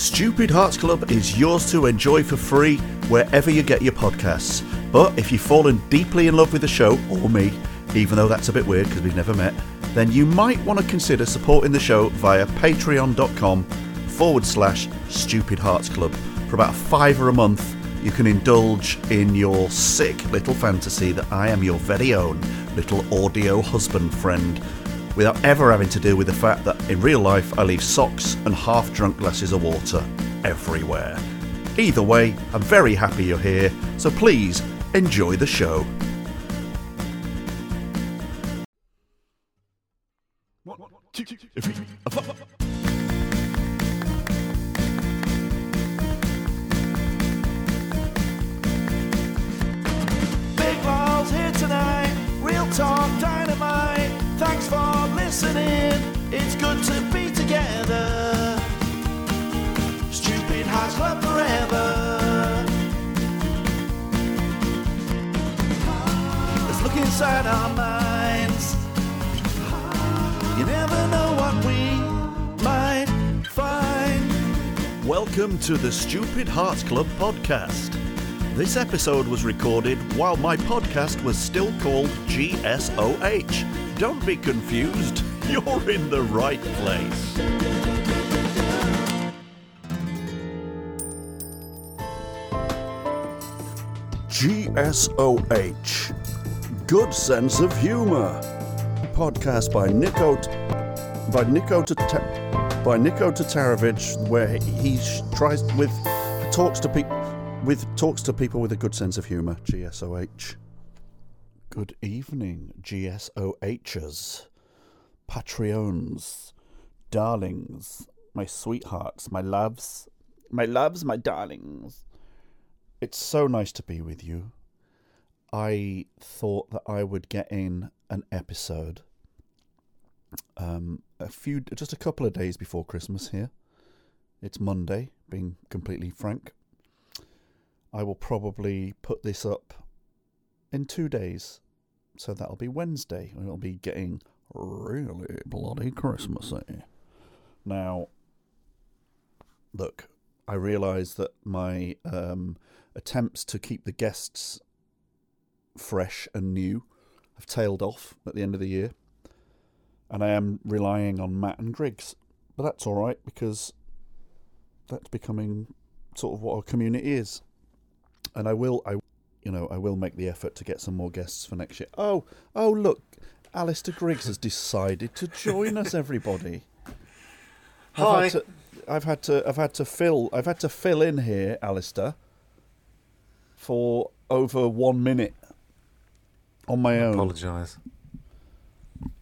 Stupid Hearts Club is yours to enjoy for free wherever you get your podcasts. But if you've fallen deeply in love with the show, or me, even though that's a bit weird because we've never met, then you might want to consider supporting the show via patreon.com forward slash Stupid Hearts Club. For about a fiver a month, you can indulge in your sick little fantasy that I am your very own little audio husband friend without ever having to deal with the fact that in real life I leave socks and half drunk glasses of water everywhere. Either way, I'm very happy you're here, so please enjoy the show. Listening, it's good to be together. Stupid Hearts Club forever. Let's look inside our minds. You never know what we might find. Welcome to the Stupid Hearts Club podcast. This episode was recorded while my podcast was still called GSOH. Don't be confused, you're in the right place. GSOH Good Sense of Humor. Podcast by Nico by Nico Tata- by Nico Tatarowicz, where he tries with talks to people with talks to people with a good sense of humour. GSOH. Good evening, GSOHs, Patreons, darlings, my sweethearts, my loves, my loves, my darlings. It's so nice to be with you. I thought that I would get in an episode um, a few, just a couple of days before Christmas here. It's Monday, being completely frank. I will probably put this up in two days. So that'll be Wednesday, and it'll be getting really bloody Christmassy. Now, look, I realise that my um, attempts to keep the guests fresh and new have tailed off at the end of the year, and I am relying on Matt and Griggs. But that's all right because that's becoming sort of what our community is and I will, I, you know, I will make the effort to get some more guests for next year. Oh, oh, look, Alistair Griggs has decided to join us. Everybody, I've Hi. had to, I've had to, I've had to fill, I've had to fill in here, Alistair, for over one minute on my own. Apologise.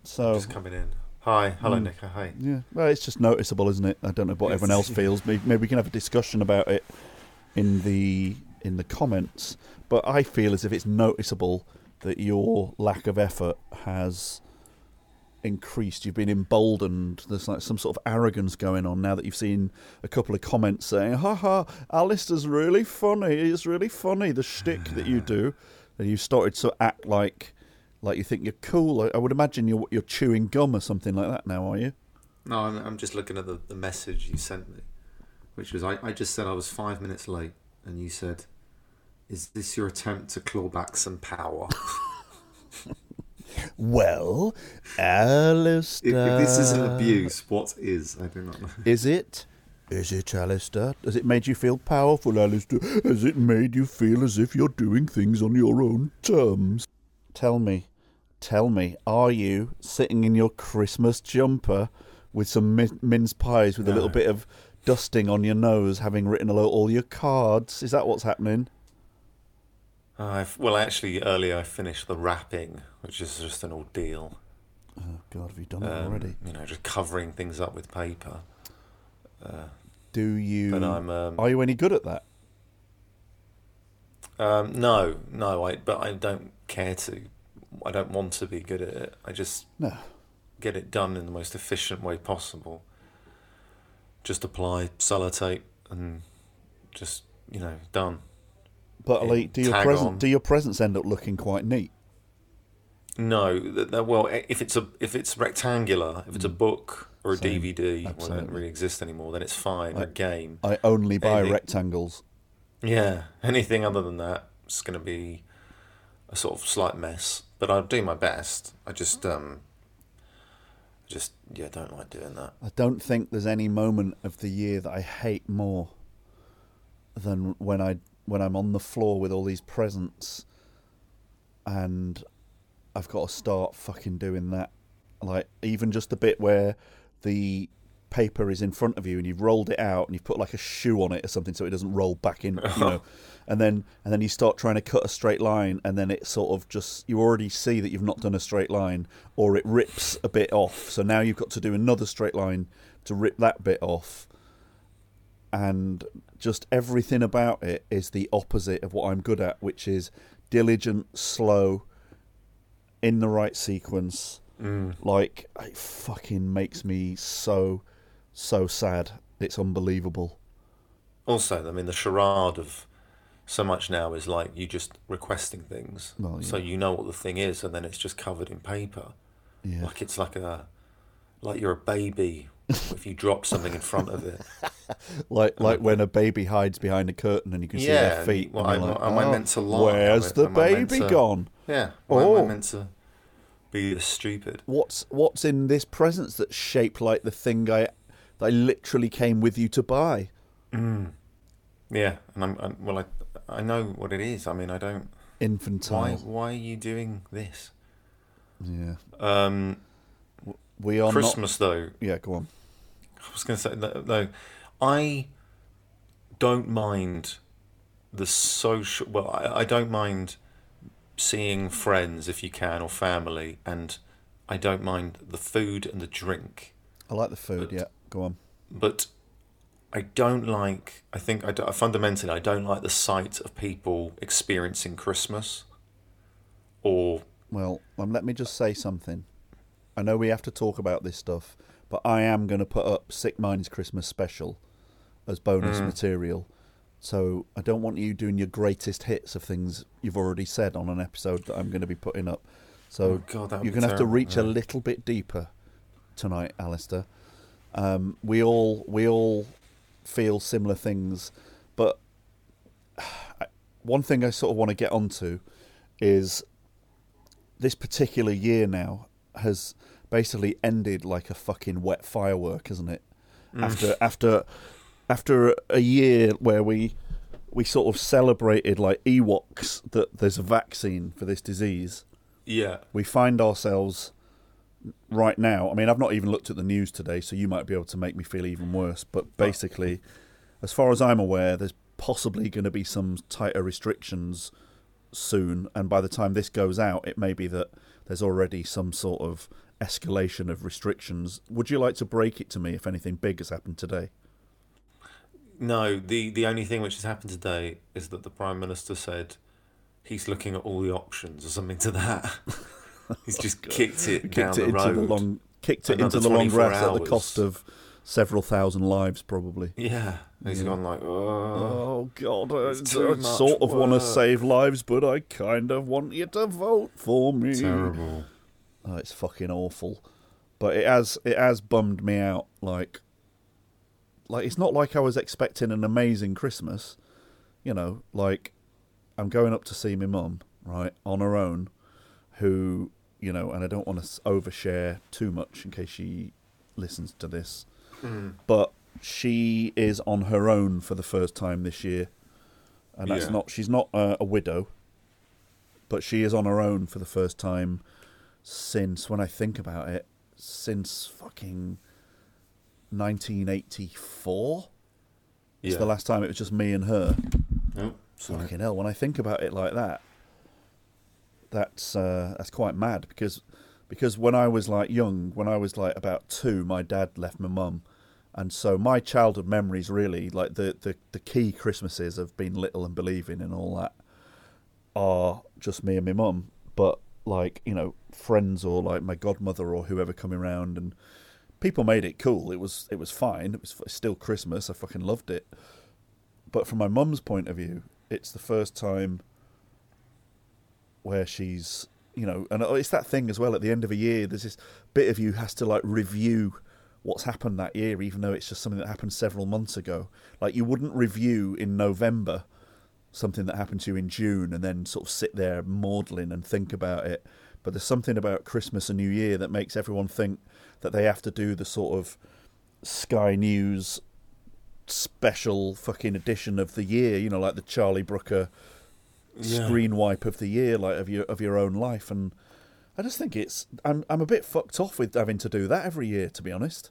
So Just coming in. Hi. Hello, Mm. Nico. Hey. Yeah, well, it's just noticeable, isn't it? I don't know what everyone else feels. Maybe, maybe we can have a discussion about it in the in the comments. But I feel as if it's noticeable that your lack of effort has increased. You've been emboldened. There's like some sort of arrogance going on now that you've seen a couple of comments saying, "Ha ha, Alistair's really funny. It's really funny the shtick that you do," and you started to act like like you think you're cool. I, would imagine you're you're chewing gum or something like that now, are you? No, I'm, I'm just looking at the, the message you sent me, which was I, I just said I was five minutes late, and you said, "Is this your attempt to claw back some power?" Well, Alistair. if this isn't abuse, what is? I do not know. Is it? Is it, Alistair? Has it made you feel powerful, Alistair? Has it made you feel as if you're doing things on your own terms? Tell me, tell me, are you sitting in your Christmas jumper with some min- mince pies with a little bit of dusting on your nose, having written all- all your cards? Is that what's happening? I've, well, actually, earlier I finished the wrapping, which is just an ordeal. Oh, God, have you done it Um, already? You know, just covering things up with paper. Uh, Do you? but I'm. Um, Are you any good at that? Um, no, no, I but I don't care to. I don't want to be good at it. I just No. get it done in the most efficient way possible. Just apply sellotape and just you know done. But like, do your present on. do your presents end up looking quite neat? No, well, if it's a if it's rectangular, if it's a book or a Mm. Same. DVD, well, they Absolutely. don't really exist anymore. Then it's fine. a game. I only buy Anything- rectangles. Yeah, anything other than that is going to be a sort of slight mess. But I'll do my best. I just um, just yeah, I don't like doing that. I don't think there's any moment of the year that I hate more than when I when I'm on the floor with all these presents and I've got to start fucking doing that. Like even just the bit where the paper is in front of you and you've rolled it out and you've put like a shoe on it or something so it doesn't roll back in, you know. And then and then you start trying to cut a straight line and then it sort of just you already see that you've not done a straight line or it rips a bit off. So now you've got to do another straight line to rip that bit off. And just everything about it is the opposite of what I'm good at, which is diligent, slow, in the right sequence. Mm. Like it fucking makes me so so sad. It's unbelievable. Also, I mean, the charade of so much now is like you just requesting things, Well, so you know what the thing is, and then it's just covered in paper. Yeah. Like it's like a like you're a baby if you drop something in front of it. Like like when a baby hides behind a curtain and you can see Yeah, their feet. well, am, like, oh, am I "Oh, meant to lie? Where's the baby to- gone? Yeah. Why am Oh. I meant to be this stupid? What's what's in this presents that's shaped like the thing I that I literally came with you to buy? Yeah, and I'm, I'm well. I I know what it is. I mean, I don't. Infantile. Why why are you doing this? Yeah. Um, We are not Christmas though. Yeah, go on. I was going to say no. I don't mind the social. Well, I, I don't mind seeing friends if you can or family, and I don't mind the food and the drink. I like the food, yeah. Go on. but I don't like. I think I don't- fundamentally I don't like the sight of people experiencing Christmas. Or Well, um, let me just say something. I know we have to talk about this stuff, but I am going to put up Sick Minds Christmas special as bonus material. So I don't want you doing your greatest hits of things you've already said on an episode that I'm going to be putting up. So Oh, God, you're going to have to reach a little bit deeper tonight, Alistair. Um, we all we all feel similar things, but one thing I sort of want to get onto is this particular year now has basically ended like a fucking wet firework, isn't it? After after after a year where we we sort of celebrated like Ewoks that there's a vaccine for this disease, yeah, we find ourselves right now. I mean, I've not even looked at the news today, so you might be able to make me feel even worse. But basically, as far as I'm aware, there's possibly going to be some tighter restrictions soon, and by the time this goes out, it may be that there's already some sort of escalation of restrictions. Would you like to break it to me if anything big has happened today? no. The the only thing which has happened today is that the prime minister said he's looking at all the options or something to that. he's just kicked it down Kicked it the into road. the long, kicked it Another into the long 24 grass at the cost of several thousand lives, probably. Yeah, he's gone like, oh, Oh God, I, It's too I much sort of want to save lives, but I kind of want you to vote for me. terrible. Oh, it's fucking awful. But it has it has bummed me out. Like, like it's not like I was expecting an amazing Christmas. You know, like I'm going up to see my mum, right, on her own, who you know, and I don't want to overshare too much in case she listens to this, but she is on her own for the first time this year, and that's Yeah. not she's not uh, a widow, but she is on her own for the first time since when I think about it, since fucking 1984. It's the last time it was just me and her. Oh. Fucking hell! When I think about it like that, that's uh, that's quite mad because because when I was like young, when I was like about two, my dad left my mum, and so my childhood memories really like the the, the key Christmases of being little and believing and all that are just me and my mum. But like you know, friends or like my godmother or whoever coming around and people made it cool. It was it was fine. It was still Christmas. I fucking loved it. But from my mum's point of view, it's the first time where she's you know, and it's that thing as well. At the end of a year, there's this bit of you has to like review what's happened that year, even though it's just something that happened several months ago. Like you wouldn't review in November something that happened to you in June and then sort of sit there maudlin and think about it. But there's something about Christmas and New Year that makes everyone think that they have to do the sort of Sky News special fucking edition of the year, you know, like the Charlie Brooker Yeah. Screenwipe of the year, like of your of your own life. And I just think it's I'm I'm a bit fucked off with having to do that every year, to be honest.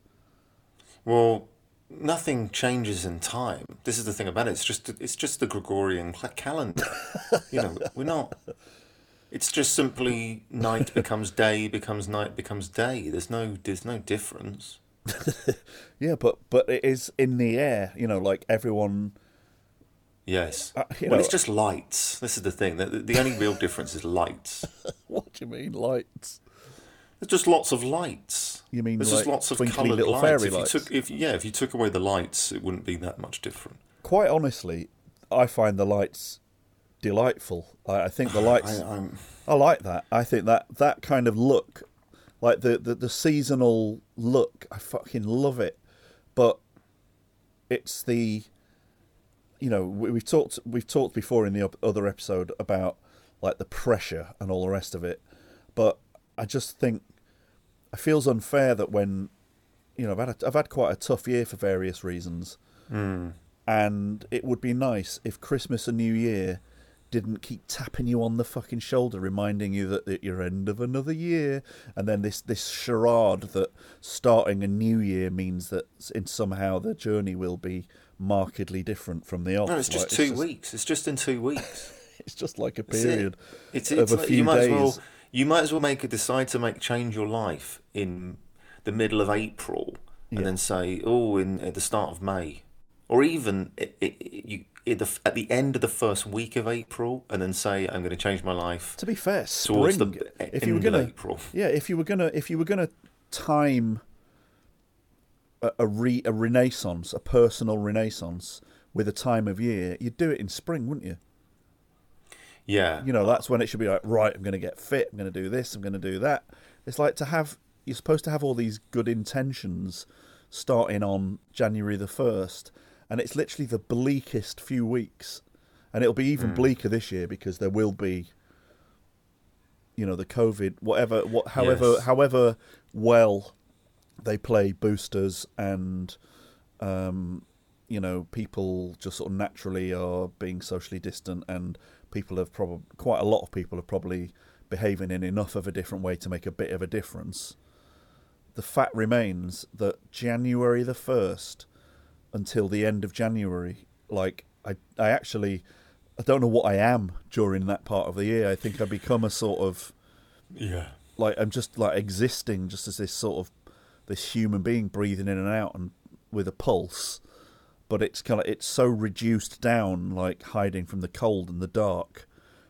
Well, nothing changes in time. This is the thing about it. It's just it's just the Gregorian calendar. you know, we're not. It's just simply night becomes day, becomes night, becomes day. There's no there's no difference. Yeah, but but it is in the air, you know, like everyone. Yes. Uh, well, know- it's just lights. This is the thing. The, the only real difference is lights. What do you mean, lights? There's just lots of lights. You mean There's like just lots of twinkly little lights. fairy if lights? you took, if yeah, if you took away the lights, it wouldn't be that much different. Quite honestly, I find the lights delightful. I, I think the lights. I, I like that. I think that that kind of look, like the, the, the seasonal look, I fucking love it. But it's the, you know, we, we've talked we've talked before in the other episode about like the pressure and all the rest of it. But I just think it feels unfair that when, you know, I've had a, I've had quite a tough year for various reasons, mm. and it would be nice if Christmas and New Year didn't keep tapping you on the fucking shoulder, reminding you that, that you're end of another year, and then this this charade that starting a new year means that in somehow the journey will be markedly different from the off. no, it's just Like, two just- weeks. It's just in two weeks. It's just like a That's it. period It's, of it's a like few you might days. as well you might as well make a decide to make change your life in the middle of April and Yeah. then say oh in at the start of May or even i i you at the, at the end of the first week of April and then say I'm going to change my life To be fair, towards spring. the if you were gonna, April. yeah, if you were gonna, if you were gonna time a a, re, a renaissance, a personal renaissance with a time of year, you'd do it in spring, wouldn't you? Yeah, You know, that's when it should be like, right, I'm going to get fit, I'm going to do this, I'm going to do that. It's like to have, you're supposed to have all these good intentions starting on January the 1st, and it's literally the bleakest few weeks. And it'll be even hmm. bleaker this year because there will be, you know, the COVID, whatever, what, however, Yes. however well they play boosters and um, you know, people just sort of naturally are being socially distant, and people have probably quite a lot of people are probably behaving in enough of a different way to make a bit of a difference. The fact remains that January the first until the end of January, like I, I actually, I don't know what I am during that part of the year. I think I become a sort of yeah. like I'm just like existing just as this sort of this human being breathing in and out and with a pulse, but it's kind of it's so reduced down, like hiding from the cold and the dark.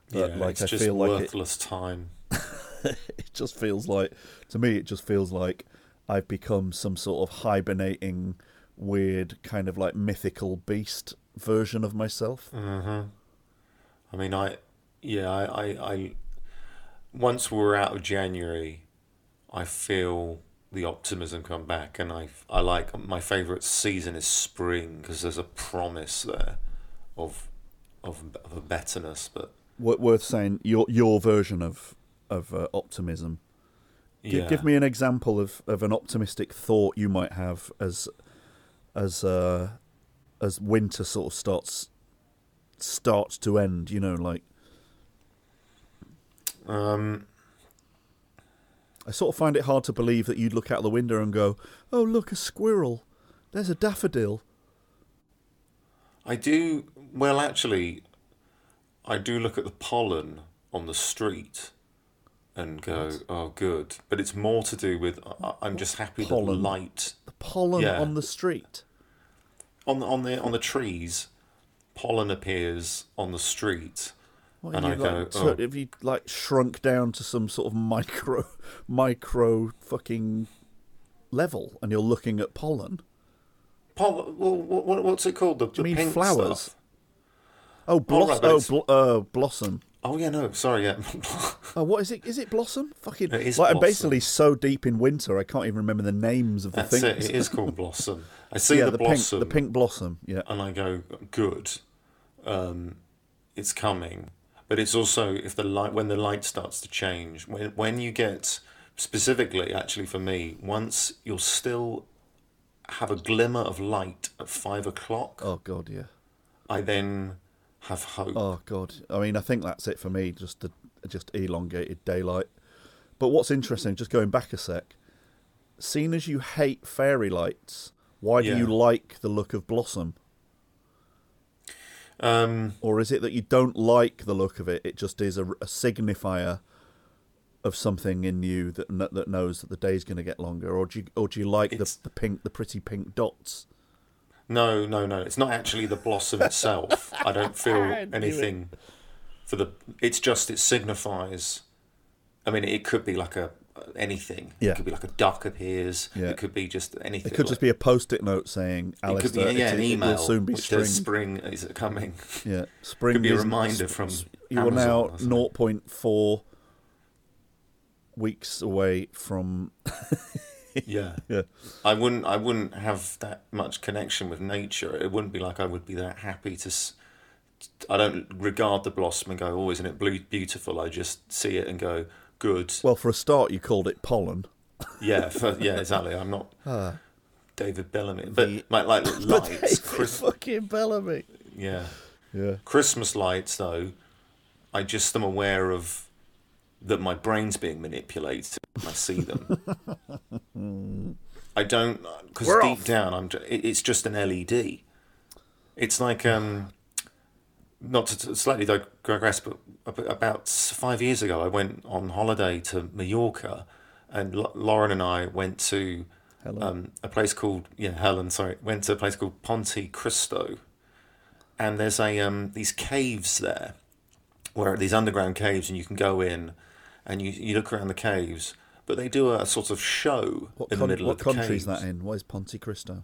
That, yeah, like it's I just feel like it, worthless time. it just feels like to me it just feels like I've become some sort of hibernating, weird kind of like mythical beast version of myself. Mm. I mean, I, yeah, I, I, I, once we're out of January, I feel the optimism come back, and I, I like my favourite season is spring because there's a promise there of, of, of a betterness. But Wo- Worth saying your your version of of uh, optimism. Gi- yeah, Give me an example of, of an optimistic thought you might have as as uh, as winter sort of starts starts to end. You know, like um, I sort of find it hard to believe that you'd look out the window and go, "Oh, look, a squirrel! There's a daffodil." I do. Well, actually, I do look at the pollen on the street and go, "Oh, good." But it's more to do with I, I'm just happy that Pollen? light The pollen Yeah. on the street. on the on the on the trees, pollen appears on the street, What, and you I like, go, tur- "Oh." Have you like shrunk down to some sort of micro, micro fucking level, and you're looking at pollen? pollen. Well, what, what's it called? The, the mean pink flowers? stuff. Oh, bloss- right, oh, bl- uh, blossom. Oh yeah, no, sorry, yeah. Oh, what is it? Is it blossom? Fucking. It is like, I'm basically so deep in winter, I can't even remember the names of the That's things. it. It is called blossom. I see yeah, the, the, blossom, pink, the pink blossom. Yeah. and I go, good. Um, it's coming, but it's also if the light when the light starts to change when when you get specifically actually for me once you'll still have a glimmer of light at five o'clock. Oh god, yeah. I then have hope. Oh god. I mean, I think that's it for me. Just the just elongated daylight. But what's interesting, just going back a sec, seeing as you hate fairy lights, why do Yeah. you like the look of blossom? Um, Or is it that you don't like the look of it? It just is a, a signifier of something in you that that knows that the day's going to get longer. Or do you or do you like the, the pink, the pretty pink dots? no, no, no. It's not actually the blossom itself. I don't feel anything for the. It's just it signifies. I mean, it could be like a anything. Yeah. It could be like a duck appears. Yeah. It could be just anything. It could just be a post-it note saying, It could be yeah, it, an it will soon be spring." spring is coming. Yeah, spring. Could be a reminder from You are now 0.4 weeks away from. Yeah. Yeah, I wouldn't. I wouldn't have that much connection with nature. It wouldn't be like I would be that happy to. I don't regard the blossom and go, "Oh, isn't it beautiful?" I just see it and go, "Good." well, for a start, you called it pollen. Yeah, for, yeah, exactly. I'm not David Bellamy, but The- like like lights. Chris, fucking Bellamy. yeah, Yeah, Christmas lights though. I just am aware of that my brain's being manipulated when I see them. I don't because deep off. down I'm. It's just an LED. It's like um, not to slightly digress, but about five years ago, I went on holiday to Mallorca, and L- Lauren and I went to um, a place called yeah Helen. Sorry, went to a place called Porto Cristo, and there's a um, these caves there, where these underground caves, and you can go in, and you you look around the caves, but they do a, sort of show what, in con- the middle of the country caves. is that in? What is Porto Cristo?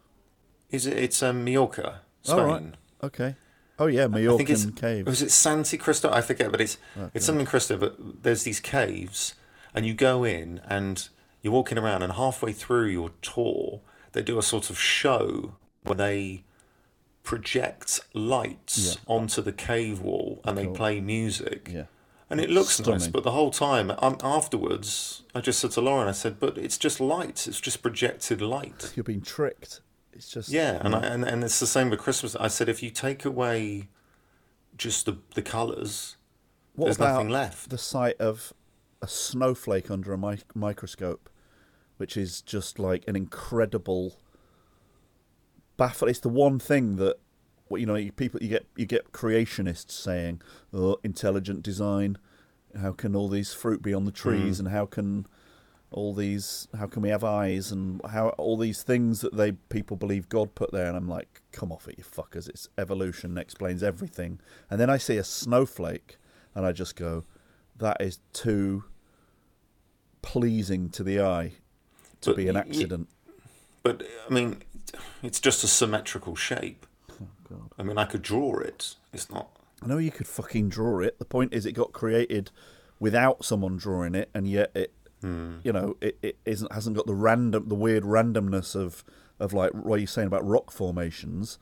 Is it? It's um, Mallorca, Spain. Oh, right. Okay. Oh yeah, I think it's Mallorcan caves. Was it Santi Cristo? I forget, but it's it's something Cristo. But there's these caves, and you go in, and you're walking around, and halfway through your tour, they do a sort of show where they project lights onto the cave wall, and they play music. Yeah. And it looks nice, but the whole time, um, afterwards, I just said to Lauren, I said, "But it's just lights. It's just projected light." You're being tricked. It's just Yeah, and I, and and it's the same with Christmas. I said if you take away just the the colours, What there's about nothing left. the sight of a snowflake under a mi- microscope, which is just like an incredible baffle. It's the one thing that, well, you know, you, people you get you get creationists saying, "Oh, intelligent design. How can all these fruit be on the hmm. trees, and how can all these how can we have eyes and how all these things that they people believe God put there?" And I'm like, "Come off it, you fuckers! It's evolution explains everything." And then I see a snowflake, and I just go, "That is too." pleasing to the eye to But be an y- accident. But I mean, it's just a symmetrical shape. Oh, God. I mean, I could draw it. It's not. I know you could fucking draw it. The point is, it got created without someone drawing it, and yet it, Hmm. you know, it, it isn't hasn't got the random, the weird randomness of of like what you're saying about rock formations.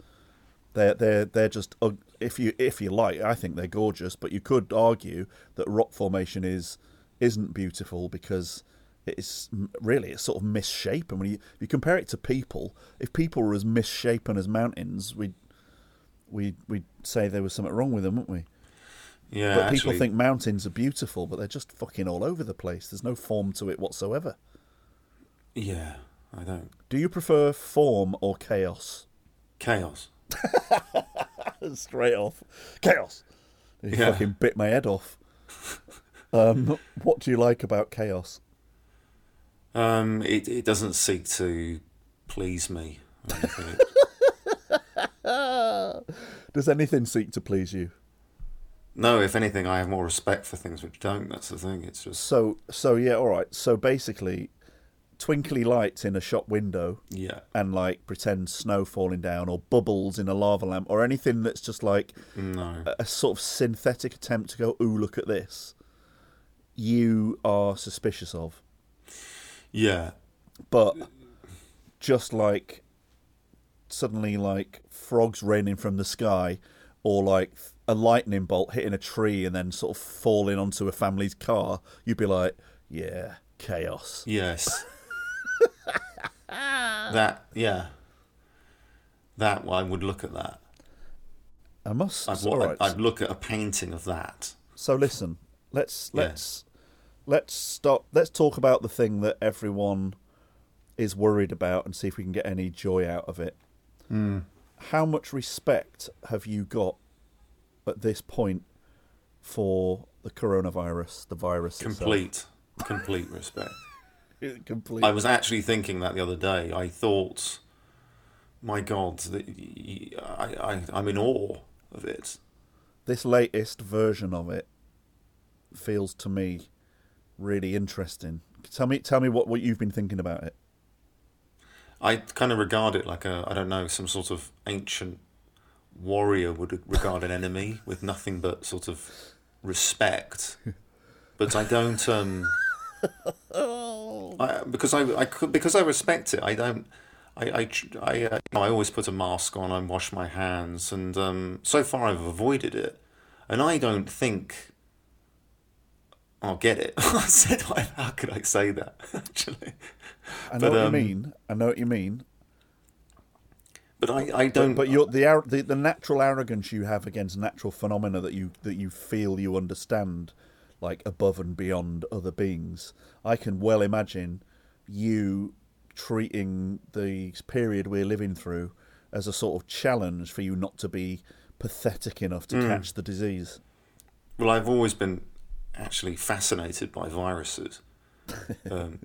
They're they're they're just if you if you like, I think they're gorgeous, but you could argue that rock formation is isn't beautiful because it's really it's sort of misshapen. When you if you compare it to people, if people were as misshapen as mountains, we'd we we'd say there was something wrong with them, wouldn't we? Yeah, But actually, people think mountains are beautiful, but they're just fucking all over the place. There's no form to it whatsoever. Yeah, I don't. Do you prefer form or chaos? Chaos. Straight off, chaos. You Yeah. fucking bit my head off. Um, what do you like about chaos? Um, it it doesn't seek to please me. Does anything seek to please you? No, if anything, I have more respect for things which don't. That's the thing. It's just So, so yeah, all right. So basically, twinkly lights in a shop window Yeah. and like pretend snow falling down or bubbles in a lava lamp or anything that's just like No. a, a sort of synthetic attempt to go, ooh, look at this, you are suspicious of. Yeah. But just like suddenly like frogs raining from the sky or like a lightning bolt hitting a tree and then sort of falling onto a family's car, you'd be like, yeah, chaos. Yes. that. Yeah. That I would look at that. I must. I'd, right. I'd look at a painting of that. So listen, let's let's let's stop. Let's talk about the thing that everyone is worried about and see if we can get any joy out of it. Hmm. How much respect have you got at this point for the coronavirus, the virus itself? Complete. Complete respect. complete. I was actually thinking that the other day. I thought, my God, y- I, I, I'm in awe of it. This latest version of it feels to me really interesting. Tell me, tell me what, what you've been thinking about it. I kind of regard it like a, I don't know, some sort of ancient warrior would regard an enemy with nothing but sort of respect. But I don't, um, I, because I, I could, because I respect it. I don't. I I I, uh, you know, I always put a mask on and wash my hands, and um, so far I've avoided it. And I don't think I'll get it. I said, how could I say that? Actually, I know But, what um, you mean. I know what you mean. But I, I don't. But you're, the, the the natural arrogance you have against natural phenomena that you that you feel you understand, like above and beyond other beings. I can well imagine you treating the period we're living through as a sort of challenge for you not to be pathetic enough to catch the disease. Well, I've always been actually fascinated by viruses. Um,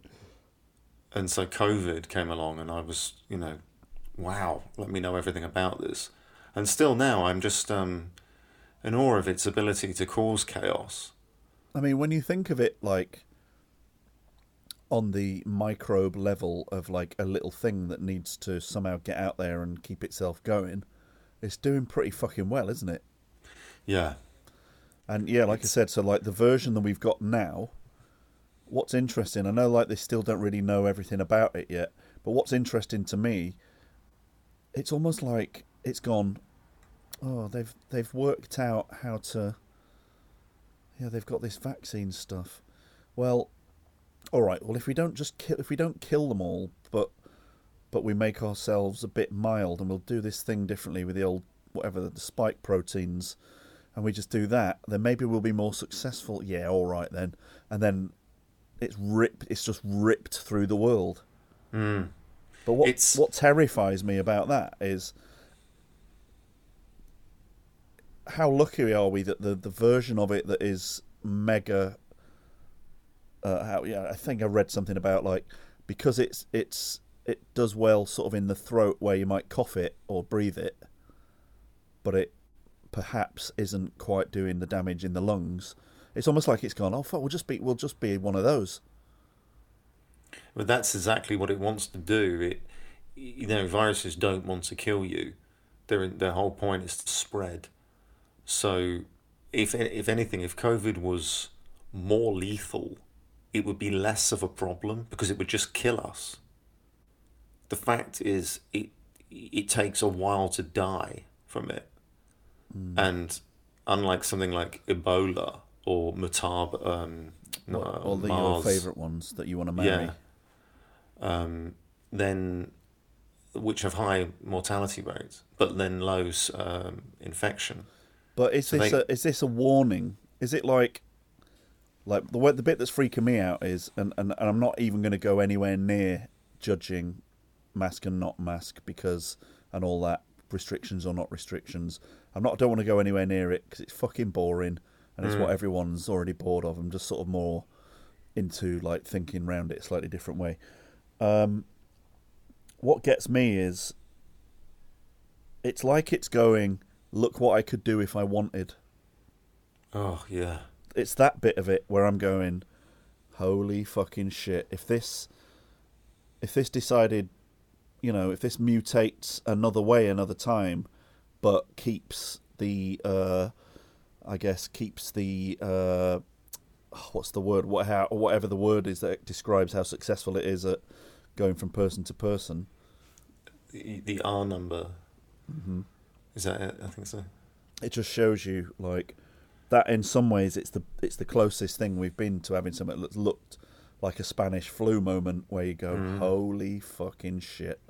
and so COVID came along, and I was, you know, wow, let me know everything about this. And still now, I'm just um, in awe of its ability to cause chaos. I mean, when you think of it like on the microbe level of like a little thing that needs to somehow get out there and keep itself going, it's doing pretty fucking well, isn't it? Yeah. And yeah, like I said, so like the version that we've got now, what's interesting, I know like they still don't really know everything about it yet, but what's interesting to me, it's almost like it's gone, oh, they've they've worked out how to yeah, they've got this vaccine stuff. Well, all right. Well, if we don't just kill, if we don't kill them all, but but we make ourselves a bit mild, and we'll do this thing differently with the old whatever the spike proteins, and we just do that, then maybe we'll be more successful. Yeah, all right then. And then it's ripped. It's just ripped through the world. Mm. But what It's- what terrifies me about that is how lucky are we that the, the version of it that is mega. Uh, how yeah, I think I read something about like because it's it's it does well sort of in the throat where you might cough it or breathe it, but it perhaps isn't quite doing the damage in the lungs. It's almost like it's gone. Oh fuck, we'll just be we'll just be one of those. But that's exactly what it wants to do. It, you know, viruses don't want to kill you. Their their whole point is to spread. So, if if anything, if COVID was more lethal, it would be less of a problem because it would just kill us. The fact is, it it takes a while to die from it, and unlike something like Ebola or Marburg, um, All the your favourite ones that you want to marry. yeah. Um, then which have high mortality rates, but then low um, infection. But is So this they- a, is this a warning? Is it like like the the bit that's freaking me out is, and, and, and I'm not even going to go anywhere near judging mask and not mask because and all that restrictions or not restrictions. I'm not. I don't want to go anywhere near it because it's fucking boring and it's what everyone's already bored of. I'm just sort of more into like thinking around it a slightly different way. Um, what gets me is it's like it's going. Look what I could do if I wanted. Oh yeah, It's that bit of it where I'm going, holy fucking shit! If this, if this decided, you know, if this mutates another way another time, but keeps the, uh, I guess, keeps the, uh, what's the word? What how whatever the word is that describes how successful it is at going from person to person. The, the R number. Is that it? I think so. It just shows you like that. In some ways, it's the it's the closest thing we've been to having something that's looked like a Spanish flu moment, where you go, "Holy fucking shit!"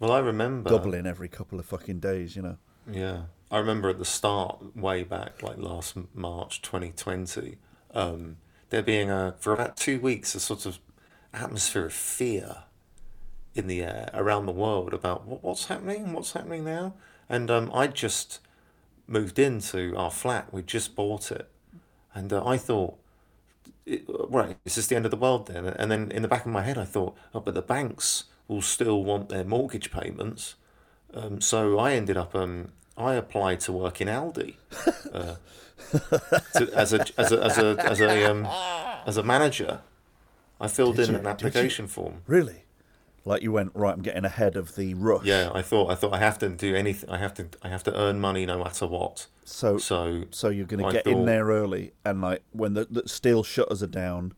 Well, I remember Doubling every couple of fucking days, you know. Yeah, I remember at the start, way back, like last March 2020, um, there being a for about two weeks a sort of atmosphere of fear in the air around the world about what's happening, what's happening now, and um, I just moved into our flat. We just bought it, and uh, I thought. It, right, this is this the end of the world then? And then in the back of my head, I thought, oh, but the banks will still want their mortgage payments. Um, so I ended up, um, I applied to work in Aldi uh, to, as a as a as a as a um, as a manager. I filled Did in you- an application form. Really, like you went right. I'm getting ahead of the rush. Yeah, I thought I thought I have to do anything. I have to I have to earn money no matter what. So So so you're going to I get in there early, and like when the, the steel shutters are down,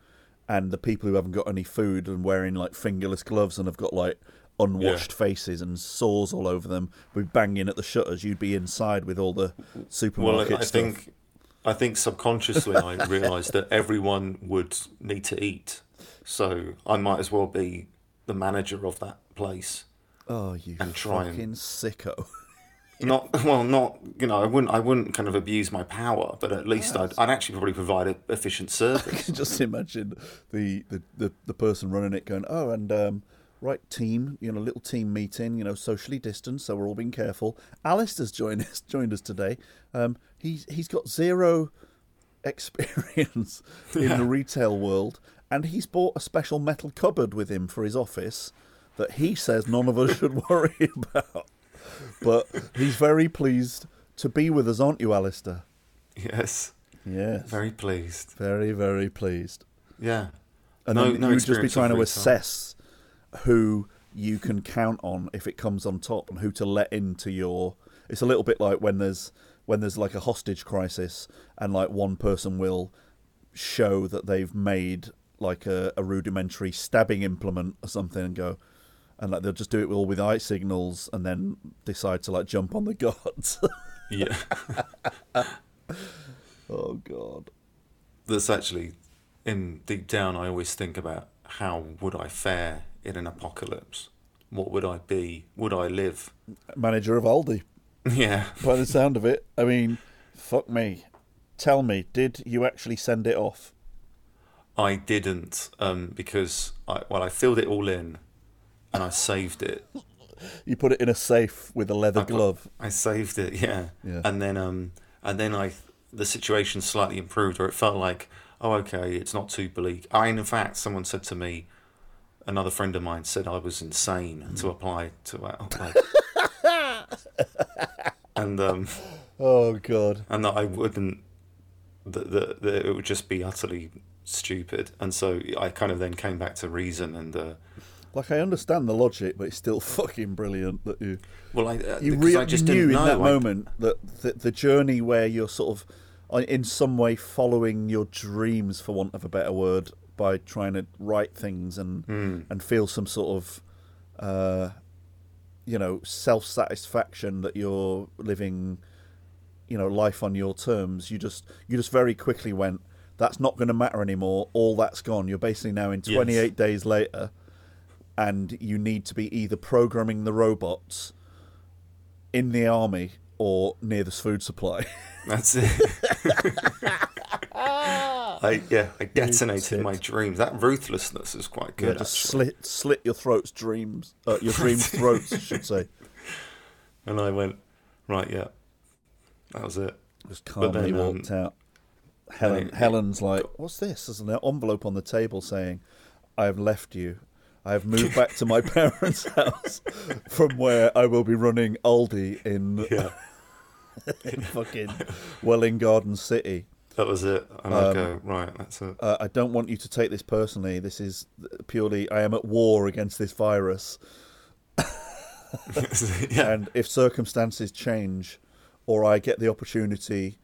and the people who haven't got any food and wearing like fingerless gloves and have got like unwashed faces and sores all over them, be banging at the shutters. You'd be inside with all the supermarkets. well, supermarket I stuff. think I think subconsciously I realised that everyone would need to eat, so I might as well be the manager of that place. oh, you and try and- fucking sicko! Not well, not you know. I wouldn't. I wouldn't kind of abuse my power, but at least I'd, I'd actually probably provide a efficient service. Just imagine the, the, the, the person running it going, oh, and um, right team, you know, little team meeting, you know, socially distanced, so we're all being careful. Alistair's joined us joined us today. Um, he's he's got zero experience in the retail world, and he's bought a special metal cupboard with him for his office that he says none of us should worry about. But he's very pleased to be with us, aren't you, Alistair? yes, Yes. very pleased. Very, very pleased. Yeah, And No- then no you would just be trying to assess who you can count on if it comes on top and who to let into your it's a little bit like when there's when there's like a hostage crisis and like one person will show that they've made like a, a rudimentary stabbing implement or something and go and like they'll just do it all with eye signals and then decide to like jump on the guards. yeah. oh god. That's actually in deep down. I always think about how would I fare in an apocalypse. What would I be? Would I live? Manager of Aldi. Yeah. by the sound of it. I mean, fuck me. Tell me, did you actually send it off? I didn't um, because I well I filled it all in and I saved it. You put it in a safe with a leather I put- glove. I saved it, yeah. Yeah. And then um and then I the situation slightly improved or it felt like oh okay it's not too bleak. I in fact someone said to me another friend of mine said I was insane to apply to uh, like and um Oh god. and that I wouldn't that, that, that it would just be utterly stupid and so I kind of then came back to reason and uh, Like I understand the logic, but it's still fucking brilliant that you well I uh, you, because re- I just knew didn't in know that moment that the, the journey where you're sort of uh, in some way following your dreams, for want of a better word, by trying to write things and Hmm. and feel some sort of uh, you know self satisfaction that you're living you know life on your terms. You just you just very quickly went. That's not going to matter anymore. All that's gone. You're basically now in Yes. 28 days later, and you need to be either programming the robots in the army or near the food supply. That's it. I yeah, I detonated my dreams. That ruthlessness is quite yeah, good. just actually. slit slit your throats, dreams, uh, your dreams' throats, I should say. And I went, right, yeah, that was it. Just calmly then, um, walked out. Helen, it- Helen's like, "What's this?" There's an envelope on the table saying, "I have left you. I have moved back to my parents' house, from where I will be running Aldi in Yeah, in fucking Welwyn Garden City." That was it. And I'd go, right, that's it. uh, I don't want you to take this personally. This is purely, I am at war against this virus. yeah. And if circumstances change, or I get the opportunity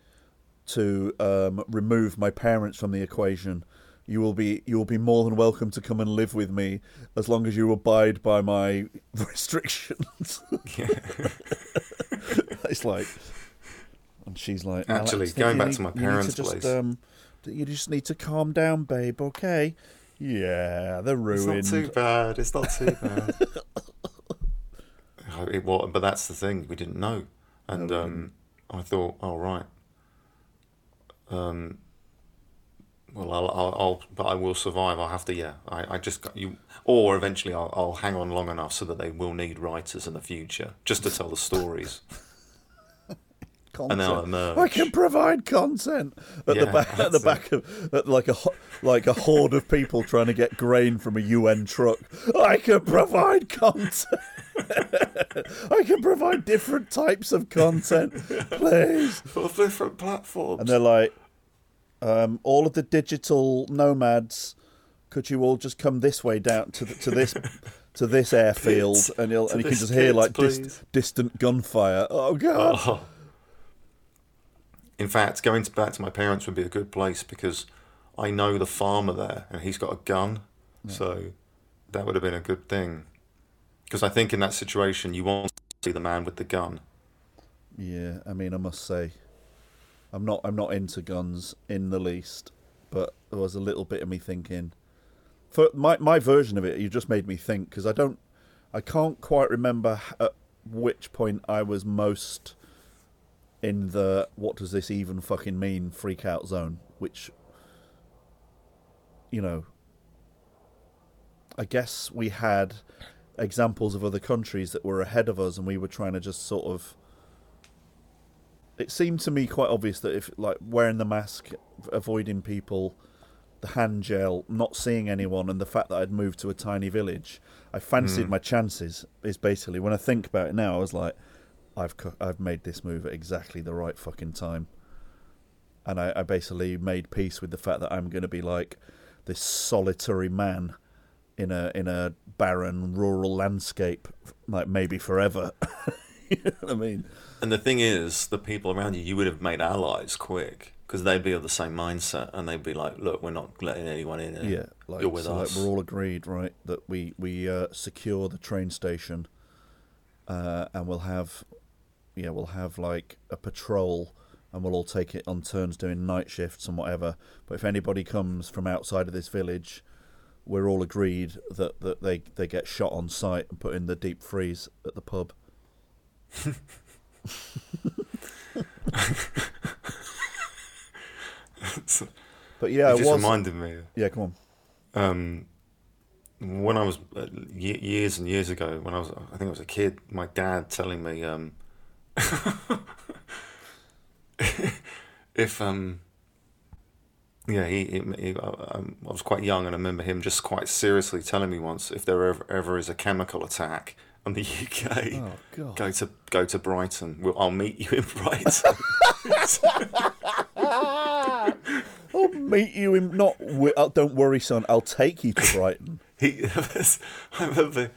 to um, remove my parents from the equation, you will be you will be more than welcome to come and live with me as long as you abide by my restrictions. it's like, and she's like, Actually, "Alex, going back need- to my parents' just, place. Um, you just need to calm down, babe. Okay. Yeah, they're ruined. It's not too bad. It's not too bad. It was, but that's the thing. We didn't know, and um, I thought, oh right. Um, well, I'll, I'll, I'll, but I will survive. I'll have to, yeah. I, I just got you, or eventually I'll, I'll hang on long enough so that they will need writers in the future just to tell the stories. content. And. I can provide content at the back at the that's back of at like a like a horde of people trying to get grain from a UN truck. I can provide content. I can provide different types of content, please. For different platforms. And they're like, um, all of the digital nomads, could you all just come this way down to the, to this to this airfield, and you'll and you can just hear like dis- distant gunfire. Oh god. Oh. In fact, going to, back to my parents would be a good place because I know the farmer there and he's got a gun. So that would have been a good thing. Because I think in that situation, you want to see the man with the gun. Yeah, I mean, I must say, I'm not I'm not into guns in the least, but there was a little bit of me thinking. For my my version of it, you just made me think because I don't, I can't quite remember at which point I was most in the what does this even fucking mean freak out zone, which, you know, I guess we had examples of other countries that were ahead of us, and we were trying to just sort of it seemed to me quite obvious that if like wearing the mask, avoiding people, the hand gel, not seeing anyone, and the fact that I'd moved to a tiny village, I fancied hmm. my chances. Is basically when I think about it now, I was like, I've co- I've made this move at exactly the right fucking time, and I, I basically made peace with the fact that I'm going to be like this solitary man in a in a barren rural landscape, like maybe forever. you know what I mean? And the thing is, the people around you, you would have made allies quick because they'd be of the same mindset and they'd be like, look, we're not letting anyone in. Yeah, like, You're with so, us. like we're all agreed, right, that we we uh, secure the train station, uh, and we'll have, yeah, we'll have like a patrol, and we'll all take it on turns doing night shifts and whatever. But if anybody comes from outside of this village, we're all agreed that, that they they get shot on sight and put in the deep freeze at the pub. But yeah, it it just was. reminded me. Yeah, come on. um, when I was uh, ye- years and years ago, when I was, I think I was a kid, my dad telling me, um, if um, yeah, he, he, he um, I was quite young, and I remember him just quite seriously telling me once, if there ever, ever is a chemical attack on the UK, Oh god. go to go to Brighton. We'll, I'll meet you in Brighton. I'll meet you in not. uh, don't worry, son. I'll take you to Brighton. he, I remember,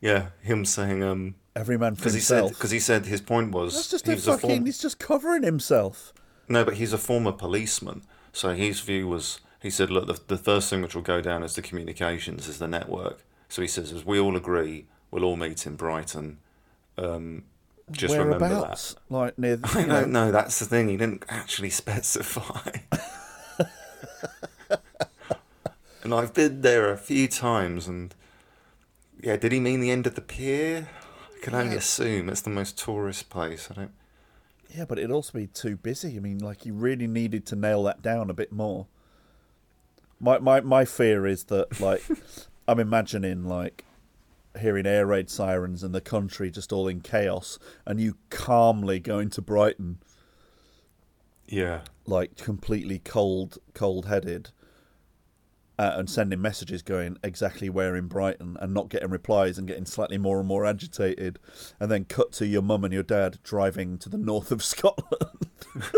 yeah, him saying, um, Every man for said himself. because he said his point was That's just a was a fucking. form- He's just covering himself. no, but he's a former policeman, so his view was he said, look, the, the first thing which will go down is the communications, is the network. So he says, as we all agree, we'll all meet in Brighton. Um, just remember that. Like near. The, I know, don't know. That's the thing. He didn't actually specify. and I've been there a few times, and yeah, did he mean the end of the pier? I can only Yeah. assume it's the most tourist place. I don't. yeah, but it'd also be too busy. I mean, like he really needed to nail that down a bit more. My my my fear is that like I'm imagining like hearing air raid sirens and the country just all in chaos, and you calmly going to Brighton Yeah. like completely cold cold headed uh, and sending messages going exactly where in Brighton and not getting replies and getting slightly more and more agitated and then cut to your mum and your dad driving to the north of Scotland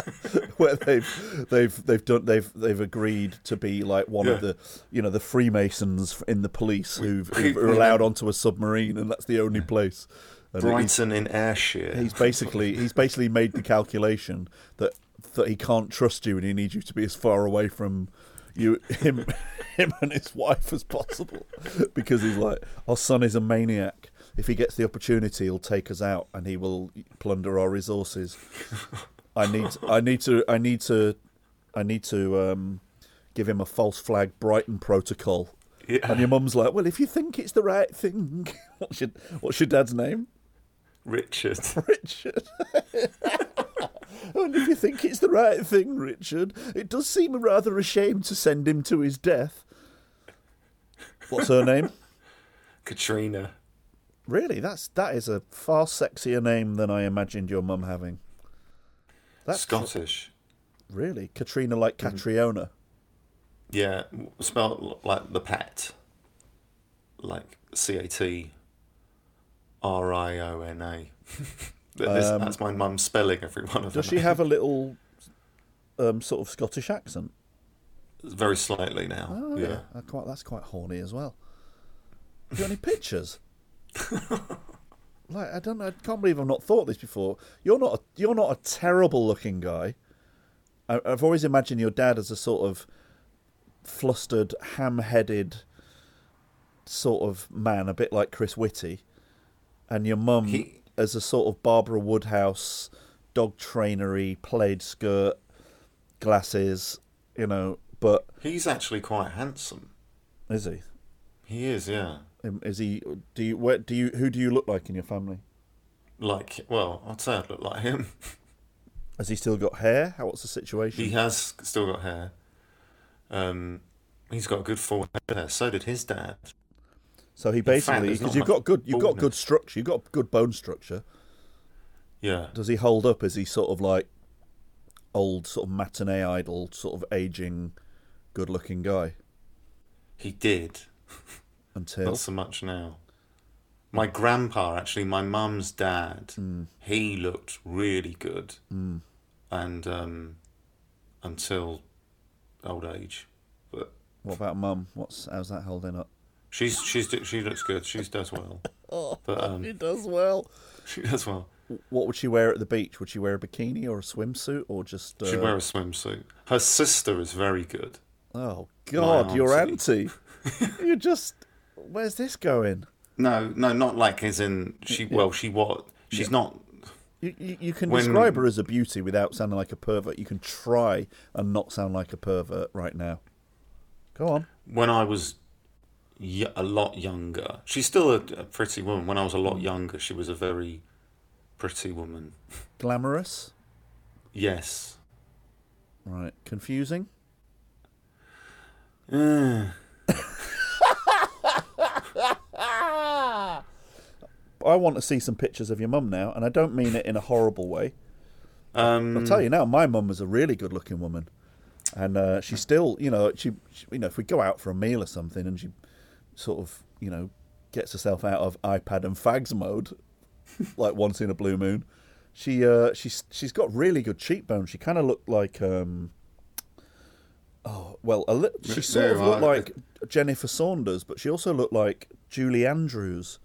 where they've they've they've done they've they've agreed to be like one of the you know the Freemasons in the police who've, who are allowed onto a submarine, and that's the only place. And Brighton in Ayrshire. he's basically he's basically made the calculation that that he can't trust you, and he needs you to be as far away from you him him and his wife as possible, because he's like our son is a maniac. If he gets the opportunity, he'll take us out and he will plunder our resources. I need I need to I need to I need to um, give him a false flag Brighton protocol. Yeah. And your mum's like, well, if you think it's the right thing, what's your what's your dad's name? Richard. Richard. and if you think it's the right thing, Richard, it does seem rather a shame to send him to his death. What's her name? Katrina. Really, that's that is a far sexier name than I imagined your mum having. That's Scottish. really Katrina like Catriona. Yeah, spelled like the pet. Like C A T R I O N A. That's my mum's spelling every one of them. Does she have a little um, sort of Scottish accent? Very slightly now. Oh, yeah. Quite, that's quite horny as well. Have you got any pictures? like I don't know. I can't believe I've not thought this before. You're not. A, you're not a terrible looking guy. I, I've always imagined your dad as a sort of flustered, ham-headed sort of man, a bit like Chris Whitty, and your mum He- as a sort of Barbara Woodhouse, dog trainery, plaid skirt, glasses. You know, but He's actually quite handsome. is he? He is, yeah. Um, Is he? Do you? Where do you? Who do you look like in your family? Like, well, I'd say I'd look like him. Has he still got hair? How? What's the situation? He has still got hair. Um, he's got a good full hair. So did his dad. so he basically because you've got good, you've got good structure, you've got good bone structure. Yeah. Does he hold up? Is he sort of like old sort of matinee idol, sort of aging, good-looking guy He did. until Not so much now. My grandpa, actually, my mum's dad, Hmm. he looked really good. And um, until old age. But what about mum? What's how's that holding up? she's she's she looks good. She does well. But um, He does well. she does well. What would she wear at the beach? Would she wear a bikini or a swimsuit or just? Uh, She'd wear a swimsuit. Her sister is very good. Oh God, your auntie. auntie. you just. Where's this going? No, no, not like as in she. Well, she what? She's not. You, you, you can When- describe her as a beauty without sounding like a pervert. You can try and not sound like a pervert right now. Go on. When I was y- a lot younger, she's still a, a pretty woman. When I was a lot younger, she was a very pretty woman. Glamorous. Yes. Right. Confusing. Uh, I want to see some pictures of your mum now, and I don't mean it in a horrible way. um, I'll tell you now, my mum was a really good-looking woman, and uh, she still, you know, she, she, you know, if we go out for a meal or something, and she sort of, you know, gets herself out of iPad and fags mode, like once in a blue moon, she, uh, she's, she's got really good cheekbones. She kind of looked like, um, oh, well, a li- she sort of looked like Jennifer Saunders, but she also looked like Julie Andrews,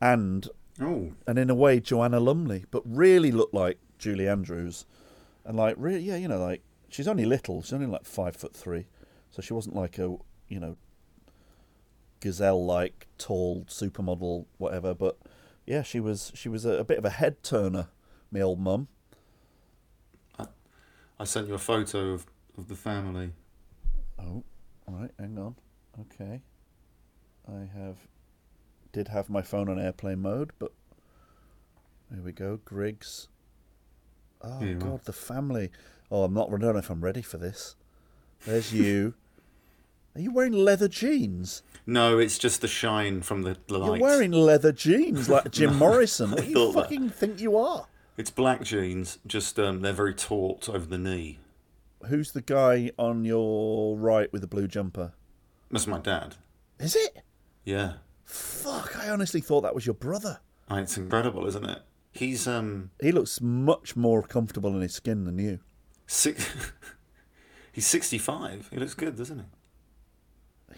and oh, and in a way Joanna Lumley, but really looked like Julie Andrews, and like really, yeah, you know, like she's only little, she's only like five foot three, so she wasn't like a you know gazelle-like tall supermodel, whatever. But yeah, she was she was a, a bit of a head turner, my old mum. I sent you a photo of, of the family. Oh, all right, hang on, okay, I have did have my phone on airplane mode, but there we go, Griggs. Oh Here are. God, the family. Oh, I'm not. I don't know if I'm ready for this. There's you. Are you wearing leather jeans? No, it's just the shine from the, the light. You're wearing leather jeans like Jim Morrison. What do you thought that. fucking think you are? It's black jeans, just um, they're very taut over the knee. Who's the guy on your right with the blue jumper? That's my dad. Is it? Yeah, Fuck! I honestly thought that was your brother. Ah, it's incredible, isn't it? He's um, He looks much more comfortable in his skin than you. Six, he's 65. He looks good, doesn't he?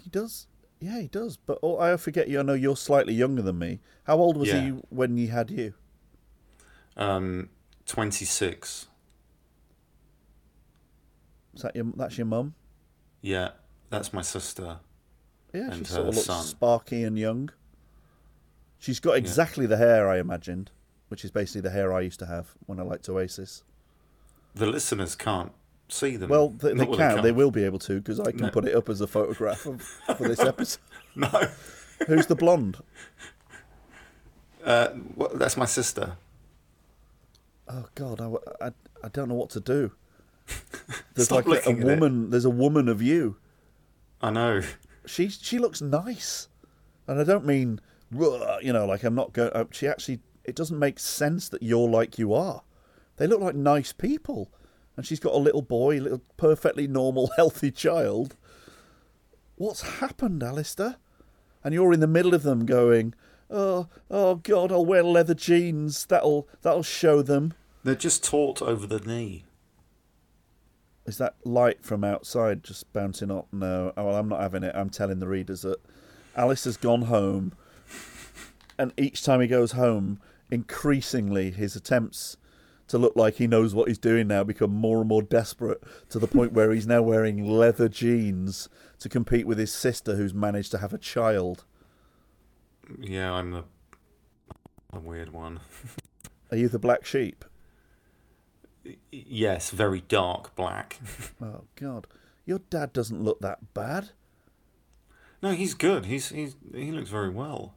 He does. Yeah, he does. But oh, I forget you. I know you're slightly younger than me. How old was Yeah. he when he had you? Um, 26. Is that your? That's your mum. Yeah, that's my sister. Yeah, she sort of looks son. sparky and young. She's got exactly the hair I imagined, which is basically the hair I used to have when I liked Oasis. The listeners can't see them. Well, they, they can. They can't. will be able to because I can No. put it up as a photograph of, for this episode. No. Who's the blonde? Uh, well, that's my sister. Oh God, I, I, I don't know what to do. There's Stop like a, a looking at it. woman. There's a woman of you. I know. She she looks nice, and I don't mean you know like I'm not going. Uh, she actually it doesn't make sense that you're like you are. They look like nice people, and she's got a little boy, a little perfectly normal, healthy child. What's happened, Alistair? And you're in the middle of them, going, "Oh, oh God, I'll wear leather jeans. That'll that'll show them." They're just taut over the knee. Is that light from outside just bouncing up? No. Oh, well, I'm not having it. I'm telling the readers that Alice has gone home, and each time he goes home, increasingly his attempts to look like he knows what he's doing now become more and more desperate to the point where he's now wearing leather jeans to compete with his sister who's managed to have a child. Yeah, I'm the, the weird one. Are you the black sheep? Yes, very dark black. Oh, God. Your dad doesn't look that bad. No, he's good. He's he's he looks very well.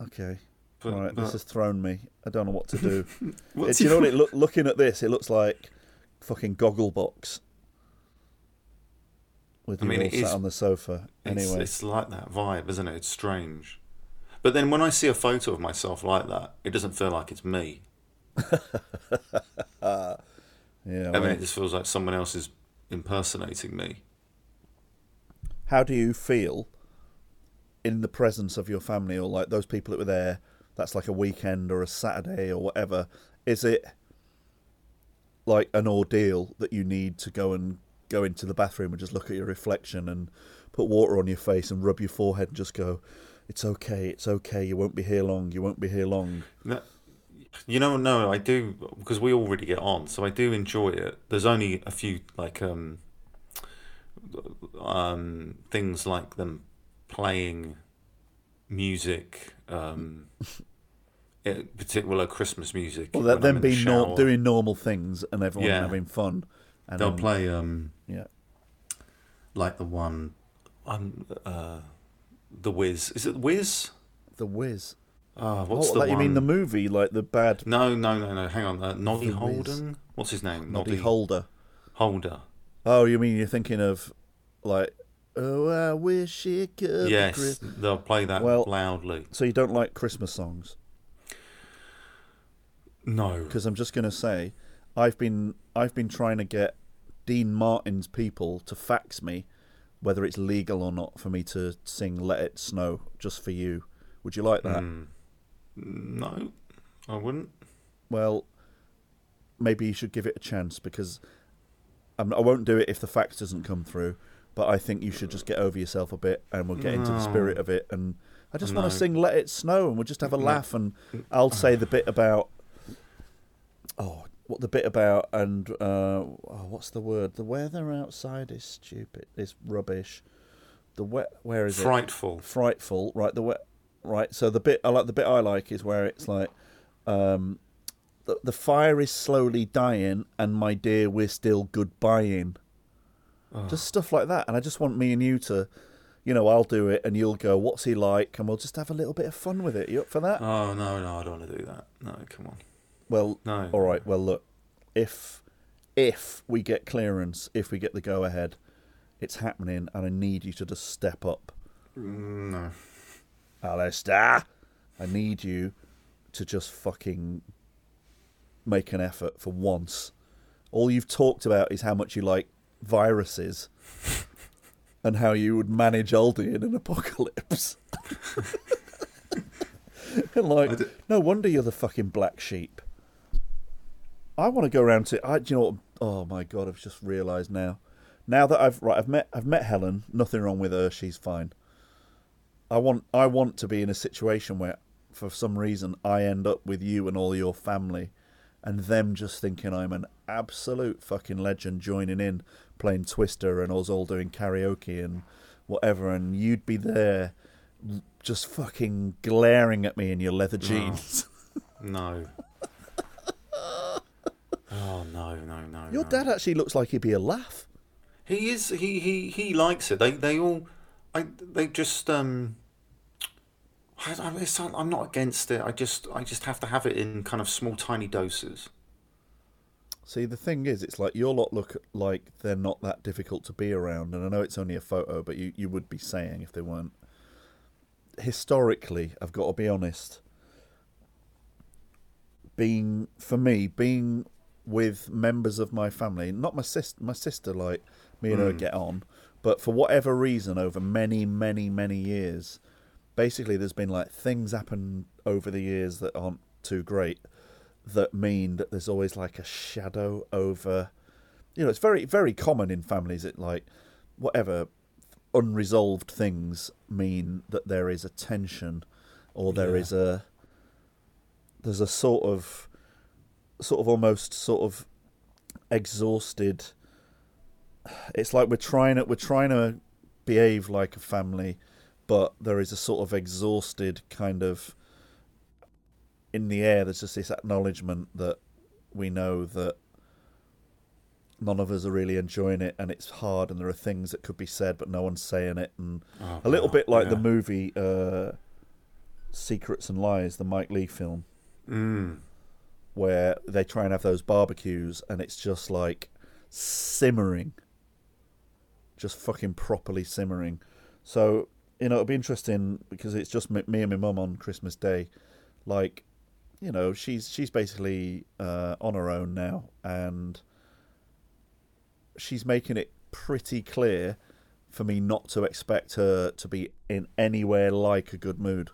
Okay. But, All right, but this has thrown me. I don't know what to do. do you know what it look? Looking at this, it looks like fucking Gogglebox with I you mean, all sat is- on the sofa. It's, Anyway, it's like that vibe, isn't it? It's strange. But then when I see a photo of myself like that, it doesn't feel like it's me. yeah. I mean, it just feels like someone else is impersonating me. how do you feel in the presence of your family or like those people that were there? That's like a weekend or a Saturday or whatever. Is it like an ordeal that you need to go and go into the bathroom and just look at your reflection and put water on your face and rub your forehead and just go, "It's okay, it's okay. You won't be here long. You won't be here long." No, you know, no, I do because we all really get on, so I do enjoy it. There's only a few like um, um, things like them playing music, um, in particular Christmas music. Well, that them in the being nor- doing normal things and everyone Yeah. having fun. And They'll then- play um, Yeah. like the one, um, uh, the Whiz. Is it Whiz? The Wiz. Ah, what's oh, the you mean the movie, like the bad No, no, no, no. Hang on. Uh, Noddy. Holden. What's his name? Noddy Holder. Holder. Oh, you mean you're thinking of like, oh, I wish it could. Yes, Chris-" they'll play that Well- loudly. So you don't like Christmas songs? No. Because I'm just going to say, I've been I've been trying to get Dean Martin's people to fax me whether it's legal or not for me to sing "Let It Snow" just for you. Would you like that? Mm. No, I wouldn't. Well, maybe you should give it a chance because I'm, I won't do it if the fax doesn't come through. But I think you should just get over yourself a bit, and we'll get into the spirit of it. And I just want to sing "Let It Snow," and we'll just have a laugh. And I'll say the bit about oh, what the bit about, and uh, oh, what's the word? The weather outside is stupid. It's rubbish. The wet. Where is it? Frightful. frightful. Right, the wet. Right, so the bit I like, the bit I like is where it's like, um, the the fire is slowly dying, and my dear, we're still goodbying. Just stuff like that, and I just want me and you to, you know, I'll do it, and you'll go, "What's he like?" and we'll just have a little bit of fun with it. You up for that? Oh no, no, I don't want to do that. No, come on. well, No. all right. Well, look, if if we get clearance, if we get the go ahead, it's happening, and I need you to just step up. Mm, No. Alistair, I need you to just fucking make an effort for once. All you've talked about is how much you like viruses and how you would manage Aldi in an apocalypse. and like, no wonder you're the fucking black sheep. I want to go around to. I, do you know what? Oh my god! I've just realised now. Now that I've right, I've met I've met Helen. Nothing wrong with her. She's fine. I want I want to be in a situation where, for some reason, I end up with you and all your family, and them just thinking I'm an absolute fucking legend, joining in, playing Twister, and us all doing karaoke and whatever, and you'd be there, just fucking glaring at me in your leather jeans. No. oh no, no, no. Your no. dad actually looks like he'd be a laugh. He is. He he he likes it. They they all. I they just um. I, I, I'm not against it. I just I just have to have it in kind of small, tiny doses. See, the thing is, it's like your lot look like they're not that difficult to be around, and I know it's only a photo, but you, you would be saying if they weren't. Historically, I've got to be honest. Being for me, being with members of my family, not my sister, my sister, like me and her mm. get on, but for whatever reason, over many, many, many years, basically, there's been like things happen over the years that aren't too great that mean that there's always like a shadow over you know it's very very common in families it like whatever unresolved things mean that there is a tension or there Yeah. is a there's a sort of sort of almost sort of exhausted it's like we're trying to we're trying to behave like a family but there is a sort of exhausted kind of in the air there's just this acknowledgement that we know that none of us are really enjoying it and it's hard and there are things that could be said but no one's saying it. And Oh, a little wow, bit like the movie uh, Secrets and Lies, the Mike Leigh film, Mm. where they try and have those barbecues and it's just like simmering, just fucking properly simmering. So you know it'll be interesting because it's just me me and my mum on Christmas Day, like. You know, she's she's basically uh, on her own now, and she's making it pretty clear for me not to expect her to be in anywhere like a good mood.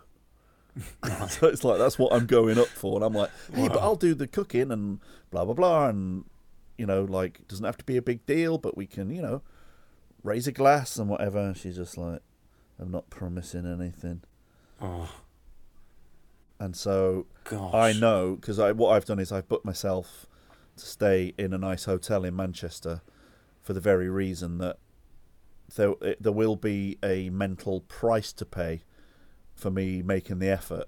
so it's like that's what I'm going up for, and I'm like, hey, but I'll do the cooking and blah blah blah, and you know, like doesn't have to be a big deal, but we can, you know, raise a glass and whatever. And she's just like, I'm not promising anything, Oh and so gosh. I know because I what I've done is I've booked myself to stay in a nice hotel in Manchester for the very reason that there it, there will be a mental price to pay for me making the effort.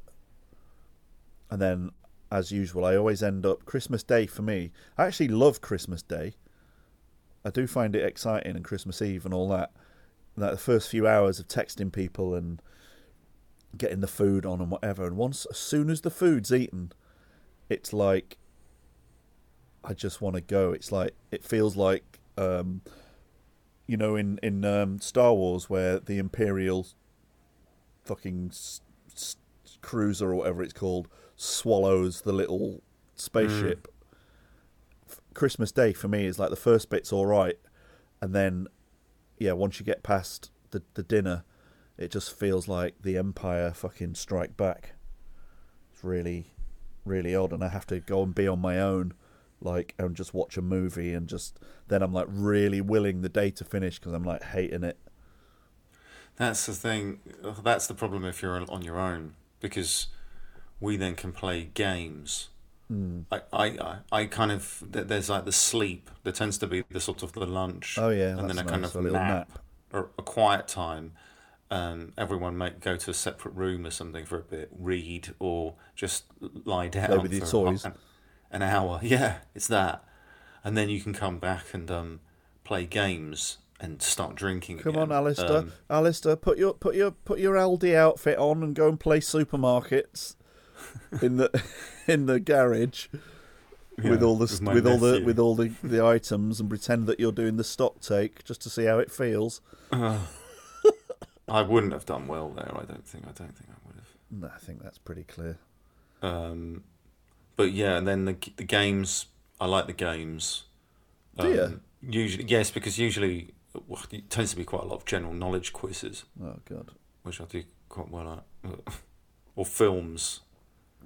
And then, as usual, I always end up Christmas Day for me. I actually love Christmas Day. I do find it exciting and Christmas Eve and all that. Like the first few hours of texting people and getting the food on and whatever. And once, as soon as the food's eaten, it's like I just want to go. It's like it feels like um, you know in in um, Star Wars where the Imperial fucking s- s- cruiser or whatever it's called swallows the little spaceship. F- Christmas Day for me is like the first bit's all right, and then yeah, once you get past the the dinner, it just feels like the Empire fucking strike back. It's really, really odd, and I have to go and be on my own, like, and just watch a movie, and just then I'm like really willing the day to finish because I'm like hating it. That's the thing. That's the problem if you're on your own because we then can play games. I, I, I- kind of there's like the sleep. There tends to be the sort of the lunch. Oh, yeah, and then a that's kind of a little nap, nap. or a quiet time. Um, everyone might go to a separate room or something for a bit, read or just lie down with your for toys. An, an hour. Yeah, it's that, and then you can come back and um, play games and start drinking. Come again. on, Alistair. Um, Alistair, put your put your put your Aldi outfit on and go and play supermarkets in the in the garage with all the with with all the with all the, the items and pretend that you're doing the stock take just to see how it feels. I wouldn't have done well there. I don't think. I don't think I would have. No, I think that's pretty clear. Um, but yeah, and then the the games. I like the games. Um, Do you? Usually, yes, because usually well, it tends to be quite a lot of general knowledge quizzes, Oh god. which I do quite well at, or films.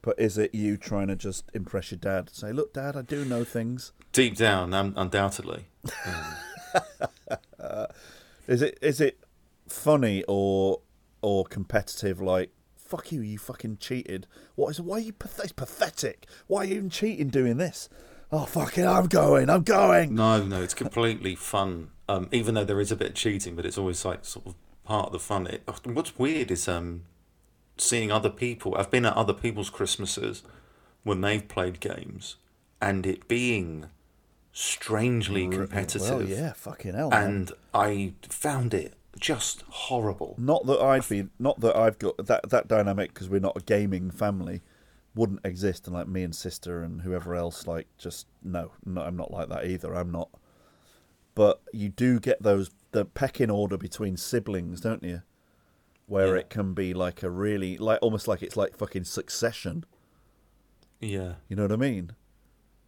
But is it you trying to just impress your dad? Say, look, dad, I do know things. Deep down, un- undoubtedly. Is it is it funny or or competitive? Like, fuck you, you fucking cheated. What is? Why are you it's pathetic? Why are you even cheating doing this? Oh fuck it, I'm going, I'm going. No, no, it's completely fun. Um, even though there is a bit of cheating, but it's always like sort of part of the fun. It, what's weird is um, seeing other people. I've been at other people's Christmases when they've played games, and it being strangely competitive. Well, yeah, fucking hell. man. and I found it just horrible. Not that I'd be, not that I've got that that dynamic because we're not a gaming family, wouldn't exist. And like me and sister and whoever else, like just no, no, I'm not like that either. I'm not. But you do get those the pecking order between siblings, don't you? Where Yeah. it can be like a really like almost like it's like fucking succession. Yeah. You know what I mean?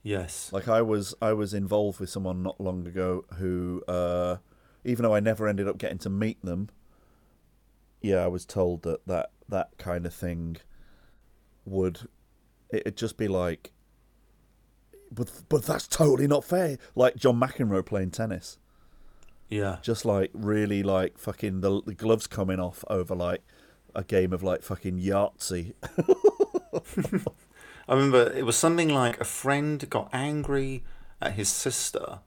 Yes. Like I was I was involved with someone not long ago who uh even though I never ended up getting to meet them, yeah, I was told that that, that kind of thing would it'd just be like but but that's totally not fair. Like John McEnroe playing tennis. Yeah. Just like really like fucking the, the gloves coming off over like a game of like fucking Yahtzee. I remember it was something like a friend got angry at his sister.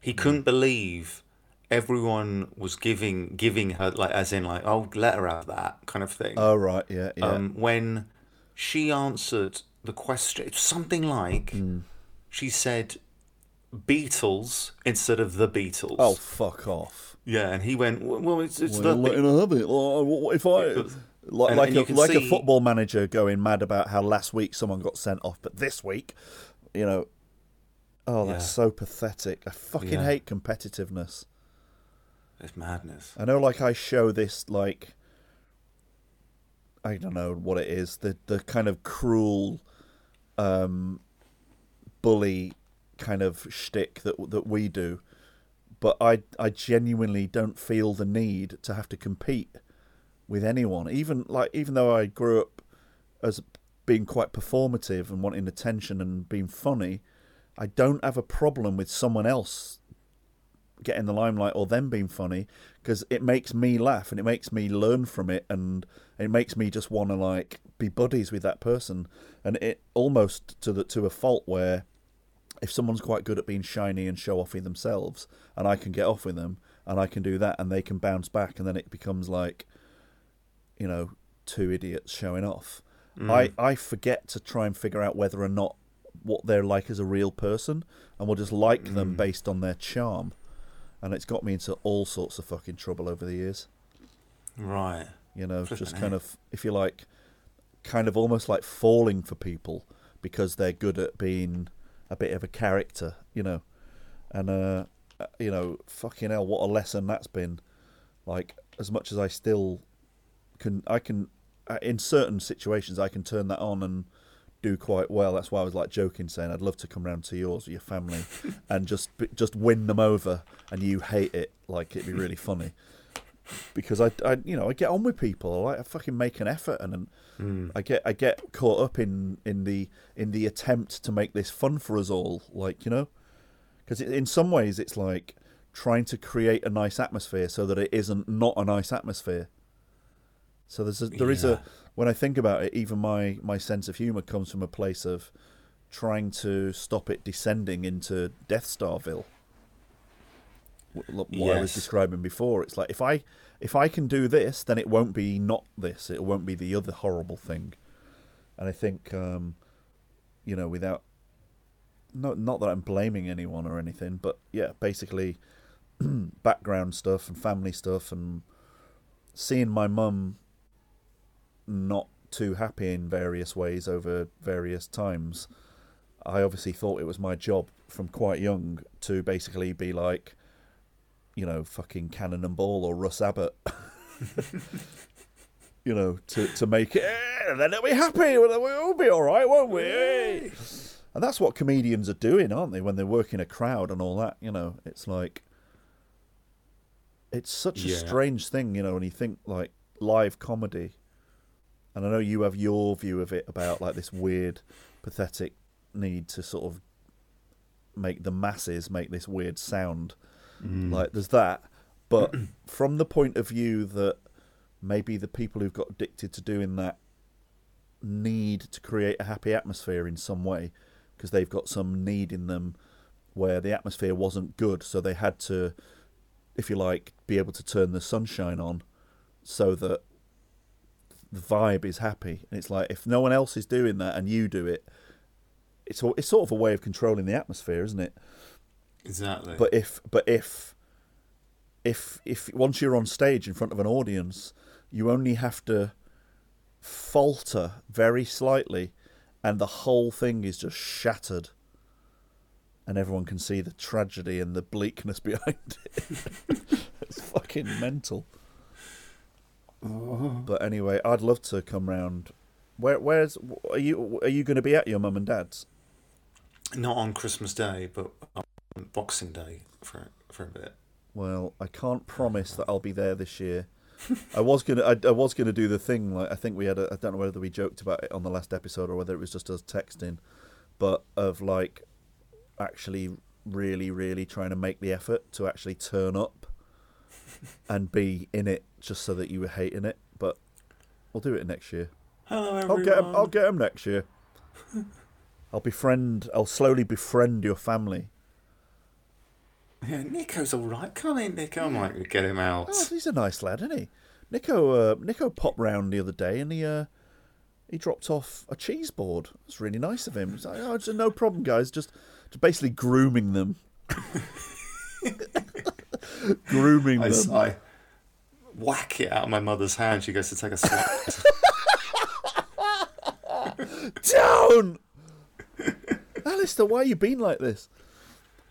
He couldn't believe everyone was giving giving her like as in like oh let her have that kind of thing. oh right, yeah, yeah. um, when she answered the question, it's something like Hmm. she said Beatles instead of the Beatles. oh fuck off. yeah, and he went well. It's, it's Well, the letting her it. Like, what if I like and- like and a, like a football manager going mad about how last week someone got sent off, but this week, you know, oh, that's Yeah. so pathetic. I fucking Yeah. hate competitiveness. it's madness. I know, like I show this like. I don't know what it is. The the kind of cruel, um, bully kind of shtick that that we do, but I I genuinely don't feel the need to have to compete with anyone. Even like even though I grew up as being quite performative and wanting attention and being funny, I don't have a problem with someone else getting the limelight or them being funny because it makes me laugh and it makes me learn from it and it makes me just want to like be buddies with that person and it almost to the to a fault where if someone's quite good at being shiny and show offy themselves and I can get off with them and I can do that and they can bounce back and then it becomes like you know two idiots showing off. Mm. I I forget to try and figure out whether or not what they're like as a real person and we'll just like them mm. based on their charm. And it's got me into all sorts of fucking trouble over the years. Right. You know, Flippin' just kind of, if you like, kind of almost like falling for people because they're good at being a bit of a character, you know. And, uh, uh, you know, fucking hell, what a lesson that's been. Like, as much as I still can, I can, uh, in certain situations, I can turn that on and do quite well. That's why I was like joking, saying I'd love to come round to yours your family and just just win them over, and you hate it. Like it'd be really funny because I, I you know I get on with people. Like I fucking make an effort, and, and mm. I get I get caught up in in the in the attempt to make this fun for us all. Like you know, because in some ways it's like trying to create a nice atmosphere so that it isn't not a nice atmosphere. So there's a, there is Yeah. a when I think about it, even my my sense of humor comes from a place of trying to stop it descending into Death Starville. Wh- What I was describing before, it's like if I if I can do this, then it won't be not this. It won't be the other horrible thing. And I think, um, you know, without not not that I'm blaming anyone or anything, but yeah, basically background stuff and family stuff and seeing my mum not too happy in various ways over various times, I obviously thought it was my job from quite young to basically be like, you know, fucking Cannon and Ball or Russ Abbott. you know, to, to make it, eh, then they'll be happy, we'll we'll be all right, won't we? Eh? And that's what comedians are doing, aren't they? When they work in a crowd and all that, you know, it's like, it's such a strange thing, you know, when you think like live comedy and I know you have your view of it about like this weird, pathetic need to sort of make the masses make this weird sound. Mm. Like there's that, but from the point of view that maybe the people who've got addicted to doing that need to create a happy atmosphere in some way because they've got some need in them where the atmosphere wasn't good, so they had to, if you like, be able to turn the sunshine on so that the vibe is happy. And it's like if no one else is doing that and you do it, it's it's sort of a way of controlling the atmosphere, isn't it? Exactly. But if but if if if once you're on stage in front of an audience, you only have to falter very slightly, and the whole thing is just shattered, and everyone can see the tragedy and the bleakness behind it. it's fucking mental. Oh. But anyway, I'd love to come round. Where where's are you are you going to be at your mum and dad's? Not on Christmas Day, but Boxing Day for for a bit. Well, I can't promise that I'll be there this year. I was gonna, I, I was gonna do the thing. Like I think we had, a, I don't know whether we joked about it on the last episode or whether it was just us texting, but of like actually really, really trying to make the effort to actually turn up and be in it, just so that you were hating it. But we'll do it next year. Hello, I'll everyone. get 'em- I'll get 'em next year. I'll befriend. I'll slowly befriend your family. Yeah, Nico's all right. Come in, Nico. I might get him out. Oh, he's a nice lad, isn't he? Nico, uh, Nico popped round the other day and he uh, he dropped off a cheese board. It's really nice of him. He's like, oh, it's no problem, guys. Just, just basically grooming them, grooming I, them. I whack it out of my mother's hand. She goes to take a slice. Down, Alistair. Why you been like this?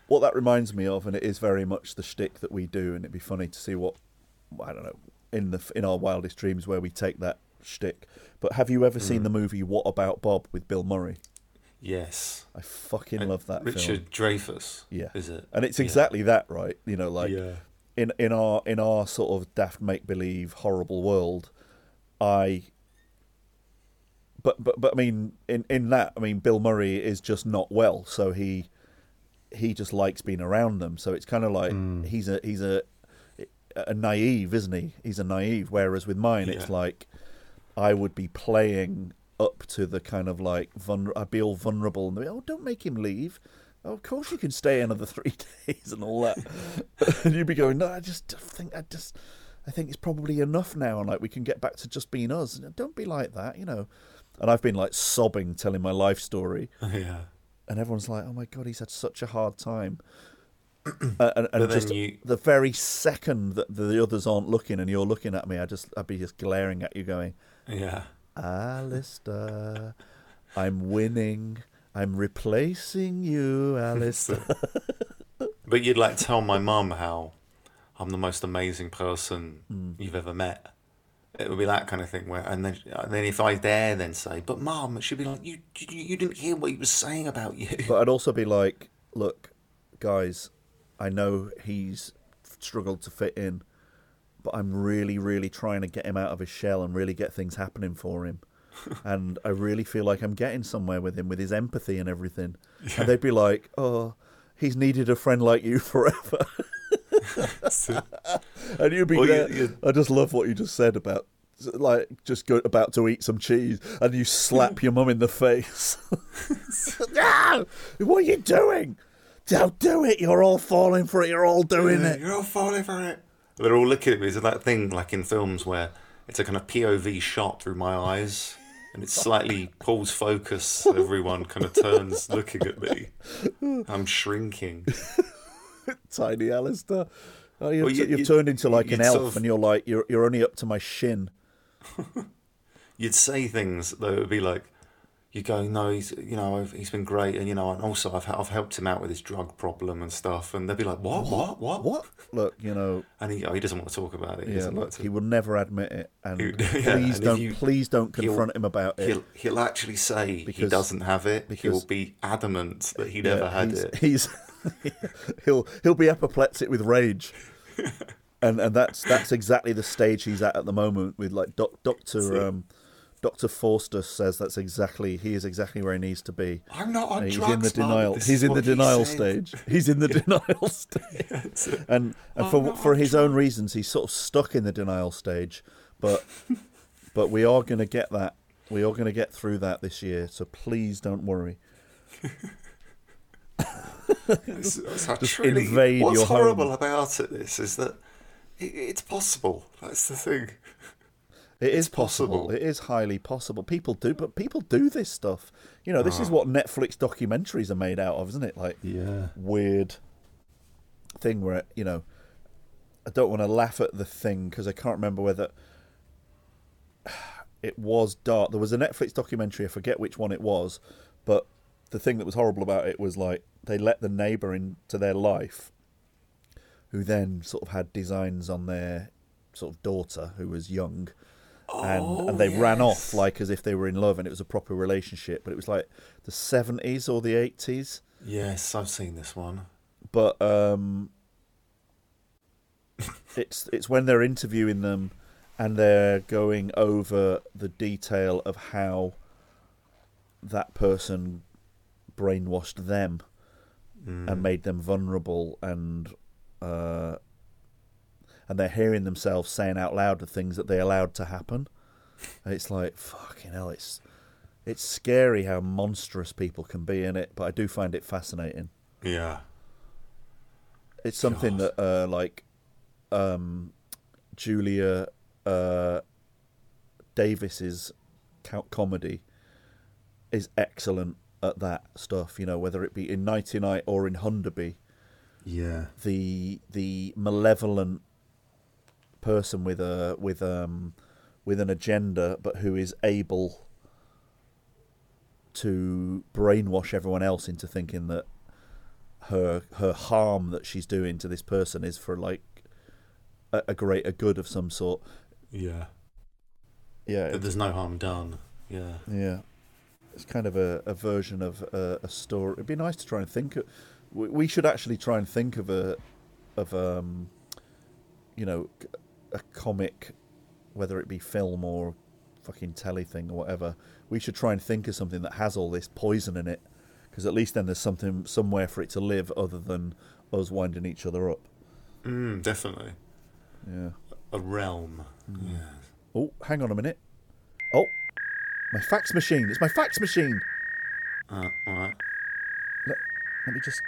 What that reminds me of, and it is very much the shtick that we do, and it'd be funny to see what I don't know in the in our wildest dreams where we take that shtick. But have you ever seen hmm. the movie What About Bob with Bill Murray? yes. I fucking And love that film. Richard Dreyfuss. Yeah, Is it? And it's Yeah. exactly that, right? You know, like yeah. in in our in our sort of daft make believe horrible world, I. But but but I mean, in in that, I mean, Bill Murray is just not well, so he he just likes being around them. So it's kind of like hmm. he's a he's a a naive, isn't he? He's a naive. Whereas with mine, it's like I would be playing up to the kind of like vulner- I'd be all vulnerable and be, oh, don't make him leave. Oh, of course you can stay another three days and all that. and you'd be going, no, I just think I just I think it's probably enough now, and like we can get back to just being us. And don't be like that, you know. And I've been like sobbing, telling my life story, Yeah. And everyone's like, "Oh my god, he's had such a hard time." Uh, and and just you- the very second that the others aren't looking and you're looking at me, I just I'd be just glaring at you, going, Yeah. "Alistair, I'm winning. I'm replacing you, Alistair." But you'd like tell my mum how I'm the most amazing person Hmm. you've ever met. It would be that kind of thing where, and then, and then if I dare then say, "But mom, she'd be like, "You, you, you didn't hear what he was saying about you." But I'd also be like, look, guys, I know he's struggled to fit in, but I'm really, really trying to get him out of his shell and really get things happening for him. and I really feel like I'm getting somewhere with him, with his empathy and everything. And they'd be like, oh, he's needed a friend like you forever. and you'd be Well, there. you- I just love what you just said about. Like just go about to eat some cheese, and you slap your mum in the face. no, what are you doing? Don't do it. You're all falling for it. You're all doing Yeah, it. You're all falling for it. They're all looking at me. It's that thing like in films where it's a kind of POV shot through my eyes, and it slightly pulls focus. Everyone kind of turns looking at me. I'm shrinking. Tiny Alistair. Oh, you've, Well, you- you've you- turned into like an elf, sort of- and you're like you're you're only up to my shin. You'd say things that would be like, you go, no, he's you know he's been great, and you know, and also I've I've helped him out with his drug problem and stuff, and they'd be like, what, what, what, What? Look, you know, And he oh, he doesn't want to talk about it. He yeah. doesn't Look, want to. he will never admit it, and He- yeah, please and don't, you- please don't confront him about it. He'll he'll actually say he doesn't have it. because- he'll be adamant that he Yeah, never had he's, it. He's he'll he'll be apoplectic with rage, and and that's that's exactly the stage he's at at the moment with like doc, Doctor um, Doctor Forster says that's exactly he is exactly where he needs to be. I'm not on he's drugs, in the denial. He's in the what he denial stage. He's in the denial stage, and and for for his own reasons, he's sort of stuck in the denial stage. But but we are going to get that. We are going to get through that this year. So please don't worry. It's, it's truly- invade What's horrible home. about it this is that it, it's possible. That's the thing. It is It's possible. possible. It is highly possible. People do, but people do this stuff. You know, Ah. this is what Netflix documentaries are made out of, isn't it? Like Yeah. weird thing where you know I don't want to laugh at the thing because I can't remember whether it was dark. There was a Netflix documentary. I forget which one it was, but the thing that was horrible about it was like they let the neighbor into their life, who then sort of had designs on their sort of daughter who was young. And, and they ran off like as if they were in love and it was a proper relationship but it was like the 70s or the 80s Yes, I've seen this one. but um, it's it's when they're interviewing them and they're going over the detail of how that person brainwashed them and made them vulnerable and uh, and they're hearing themselves saying out loud the things that they allowed to happen. And it's like fucking hell it's it's scary how monstrous people can be in it but I do find it fascinating. Yeah. it's something God. that uh, like um, Julia uh, Davis's comedy is excellent at that stuff. You know, whether it be in Nighty Night or in Hunderby, Yeah. the the malevolent person with a with um with an agenda, but who is able to brainwash everyone else into thinking that her her harm that she's doing to this person is for like a, a greater good of some sort. Yeah. Yeah, That there's no harm done. Yeah. Yeah, it's kind of a, a version of a, a story. It'd be nice to try and think. Of, we, we should actually try and think of a of um, you know, a comic, whether it be film or fucking telly thing or whatever. We should try and think of something that has all this poison in it, because at least then there's something somewhere for it to live other than us winding each other up. Mm, definitely. Yeah. A realm. Yeah. Oh, hang on a minute. Oh, my fax machine. It's my fax machine. Uh, all right. Let, let me just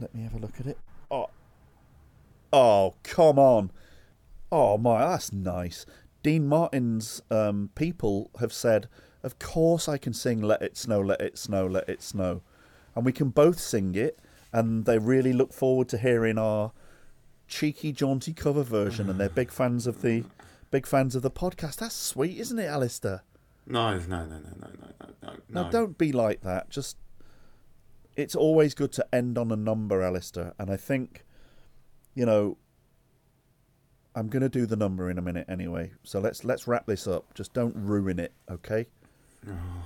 let me have a look at it. Oh, oh, come on! Oh my, that's nice. Dean Martin's um, people have said, "Of course, I can sing "Let It Snow, Let It Snow, Let It Snow," and we can both sing it. And they really look forward to hearing our cheeky, jaunty cover version, and they're big fans of the big fans of the podcast. That's sweet, isn't it, Alistair? No, no, no, no, no, no, no, no. Now, no. don't be like that. Just, it's always good to end on a number, Alistair. And I think, you know, I'm going to do the number in a minute anyway. So let's let's wrap this up. Just don't ruin it, okay? Oh.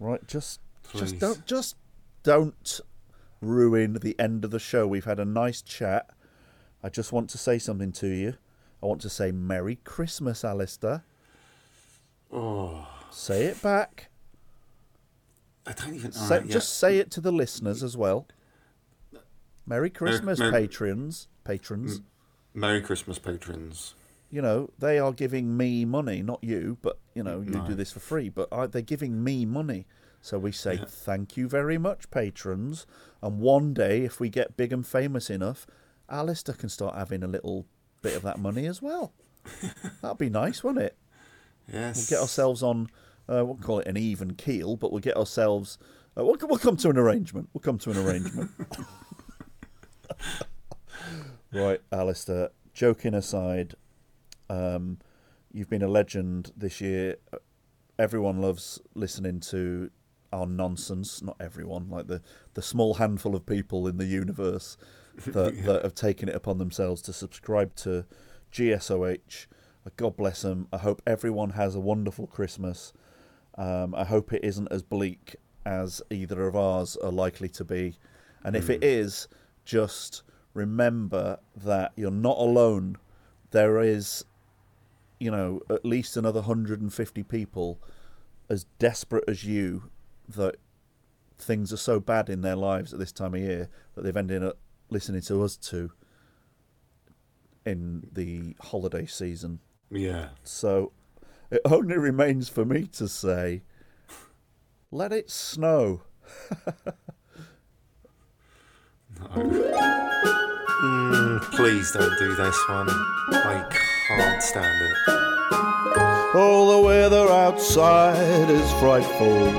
Right? Just just don't just don't ruin the end of the show. We've had a nice chat. I just want to say something to you. I want to say Merry Christmas, Alistair. Oh, Say it back. I don't even. Say, yeah. Just say it to the listeners as well. Merry Christmas, Mer- patrons. Patrons. Merry Christmas, patrons. You know, they are giving me money, not you, but, you know, you No. do this for free, but I, they're giving me money. So we say, thank you very much, patrons. And one day, if we get big and famous enough, Alistair can start having a little bit of that money as well. That'd be nice, wouldn't it? Yes. We'll get ourselves on, uh, we'll call it an even keel, but we'll get ourselves, uh, we'll, we'll come to an arrangement. We'll come to an arrangement. right, Alistair, joking aside, um, you've been a legend this year. Everyone loves listening to our nonsense. Not everyone, like the, the small handful of people in the universe that, that have taken it upon themselves to subscribe to GSOH. Uh, God bless them. I hope everyone has a wonderful Christmas. Um, I hope it isn't as bleak as either of ours are likely to be. And if it is, just remember that you're not alone. There is you know, at least another 150 people as desperate as you that things are so bad in their lives at this time of year that they've ended up listening to us two in the holiday season. Yeah. So it only remains for me to say, let it snow. Mm, please don't do this one. I can't stand it. Oh, the weather outside is frightful.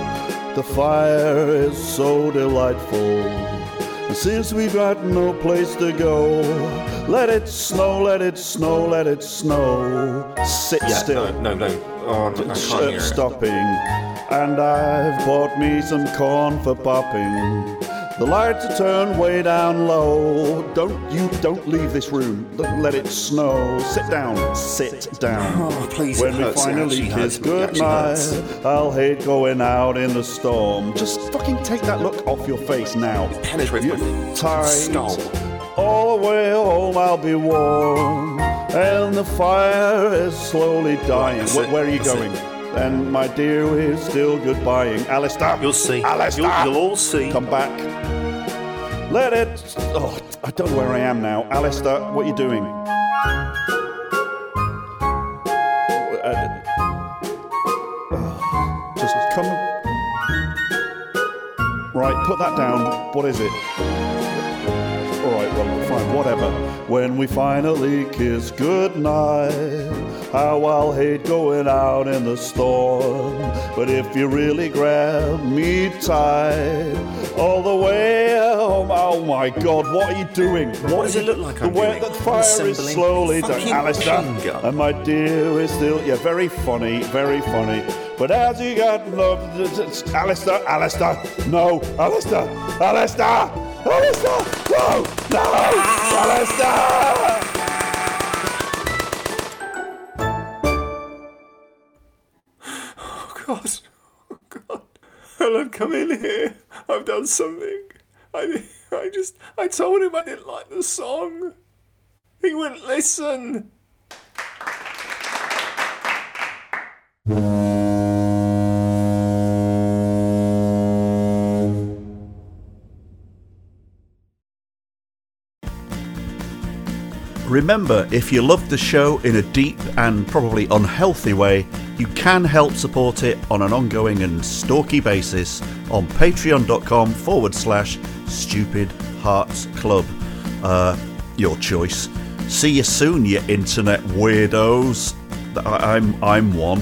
The fire is so delightful. Since we've got no place to go, let it snow, let it snow, let it snow. Sit Yeah, still. no, no, no. Oh, I can't hear it. stopping. And I've bought me some corn for popping. The lights are turned way down low. Don't you don't leave this room. Let- Let it snow. Sit down. Sit down. Oh, please, When it we finally kiss It good night. I'll hate going out in the storm. Just fucking take that look off your face now. Penetrates You my tight. skull. All the way home I'll be warm, and the fire is slowly dying. that's Wh- Where are you going? And my dear, we're still goodbying. Alistair, You'll see. Alistair, You'll, you'll all see. come back. Let it. Oh, I don't know where I am now. Alistair, what are you doing? Uh, just come. Right, put that down. What is it? Whatever. When we finally kiss goodnight, how I'll hate going out in the storm. But if you really grab me tight, all the way home, oh my God, what are you doing? What does it look like The I'm way doing? the fire is slowly done. fucking Alistair, and my dear is still, yeah, very funny, very funny. But as you got love, Alistair, Alistair, no, Alistair, Alistair, Alistair, no, no, Alistair! Oh God. Oh God. Helen, come in here. I've done something. I, I just, I told him I didn't like the song. He wouldn't listen. Remember, if you love the show in a deep and probably unhealthy way, you can help support it on an ongoing and stalky basis on patreon.com forward slash stupid hearts club. Uh, your choice. See you soon, you internet weirdos. I'm, I'm one.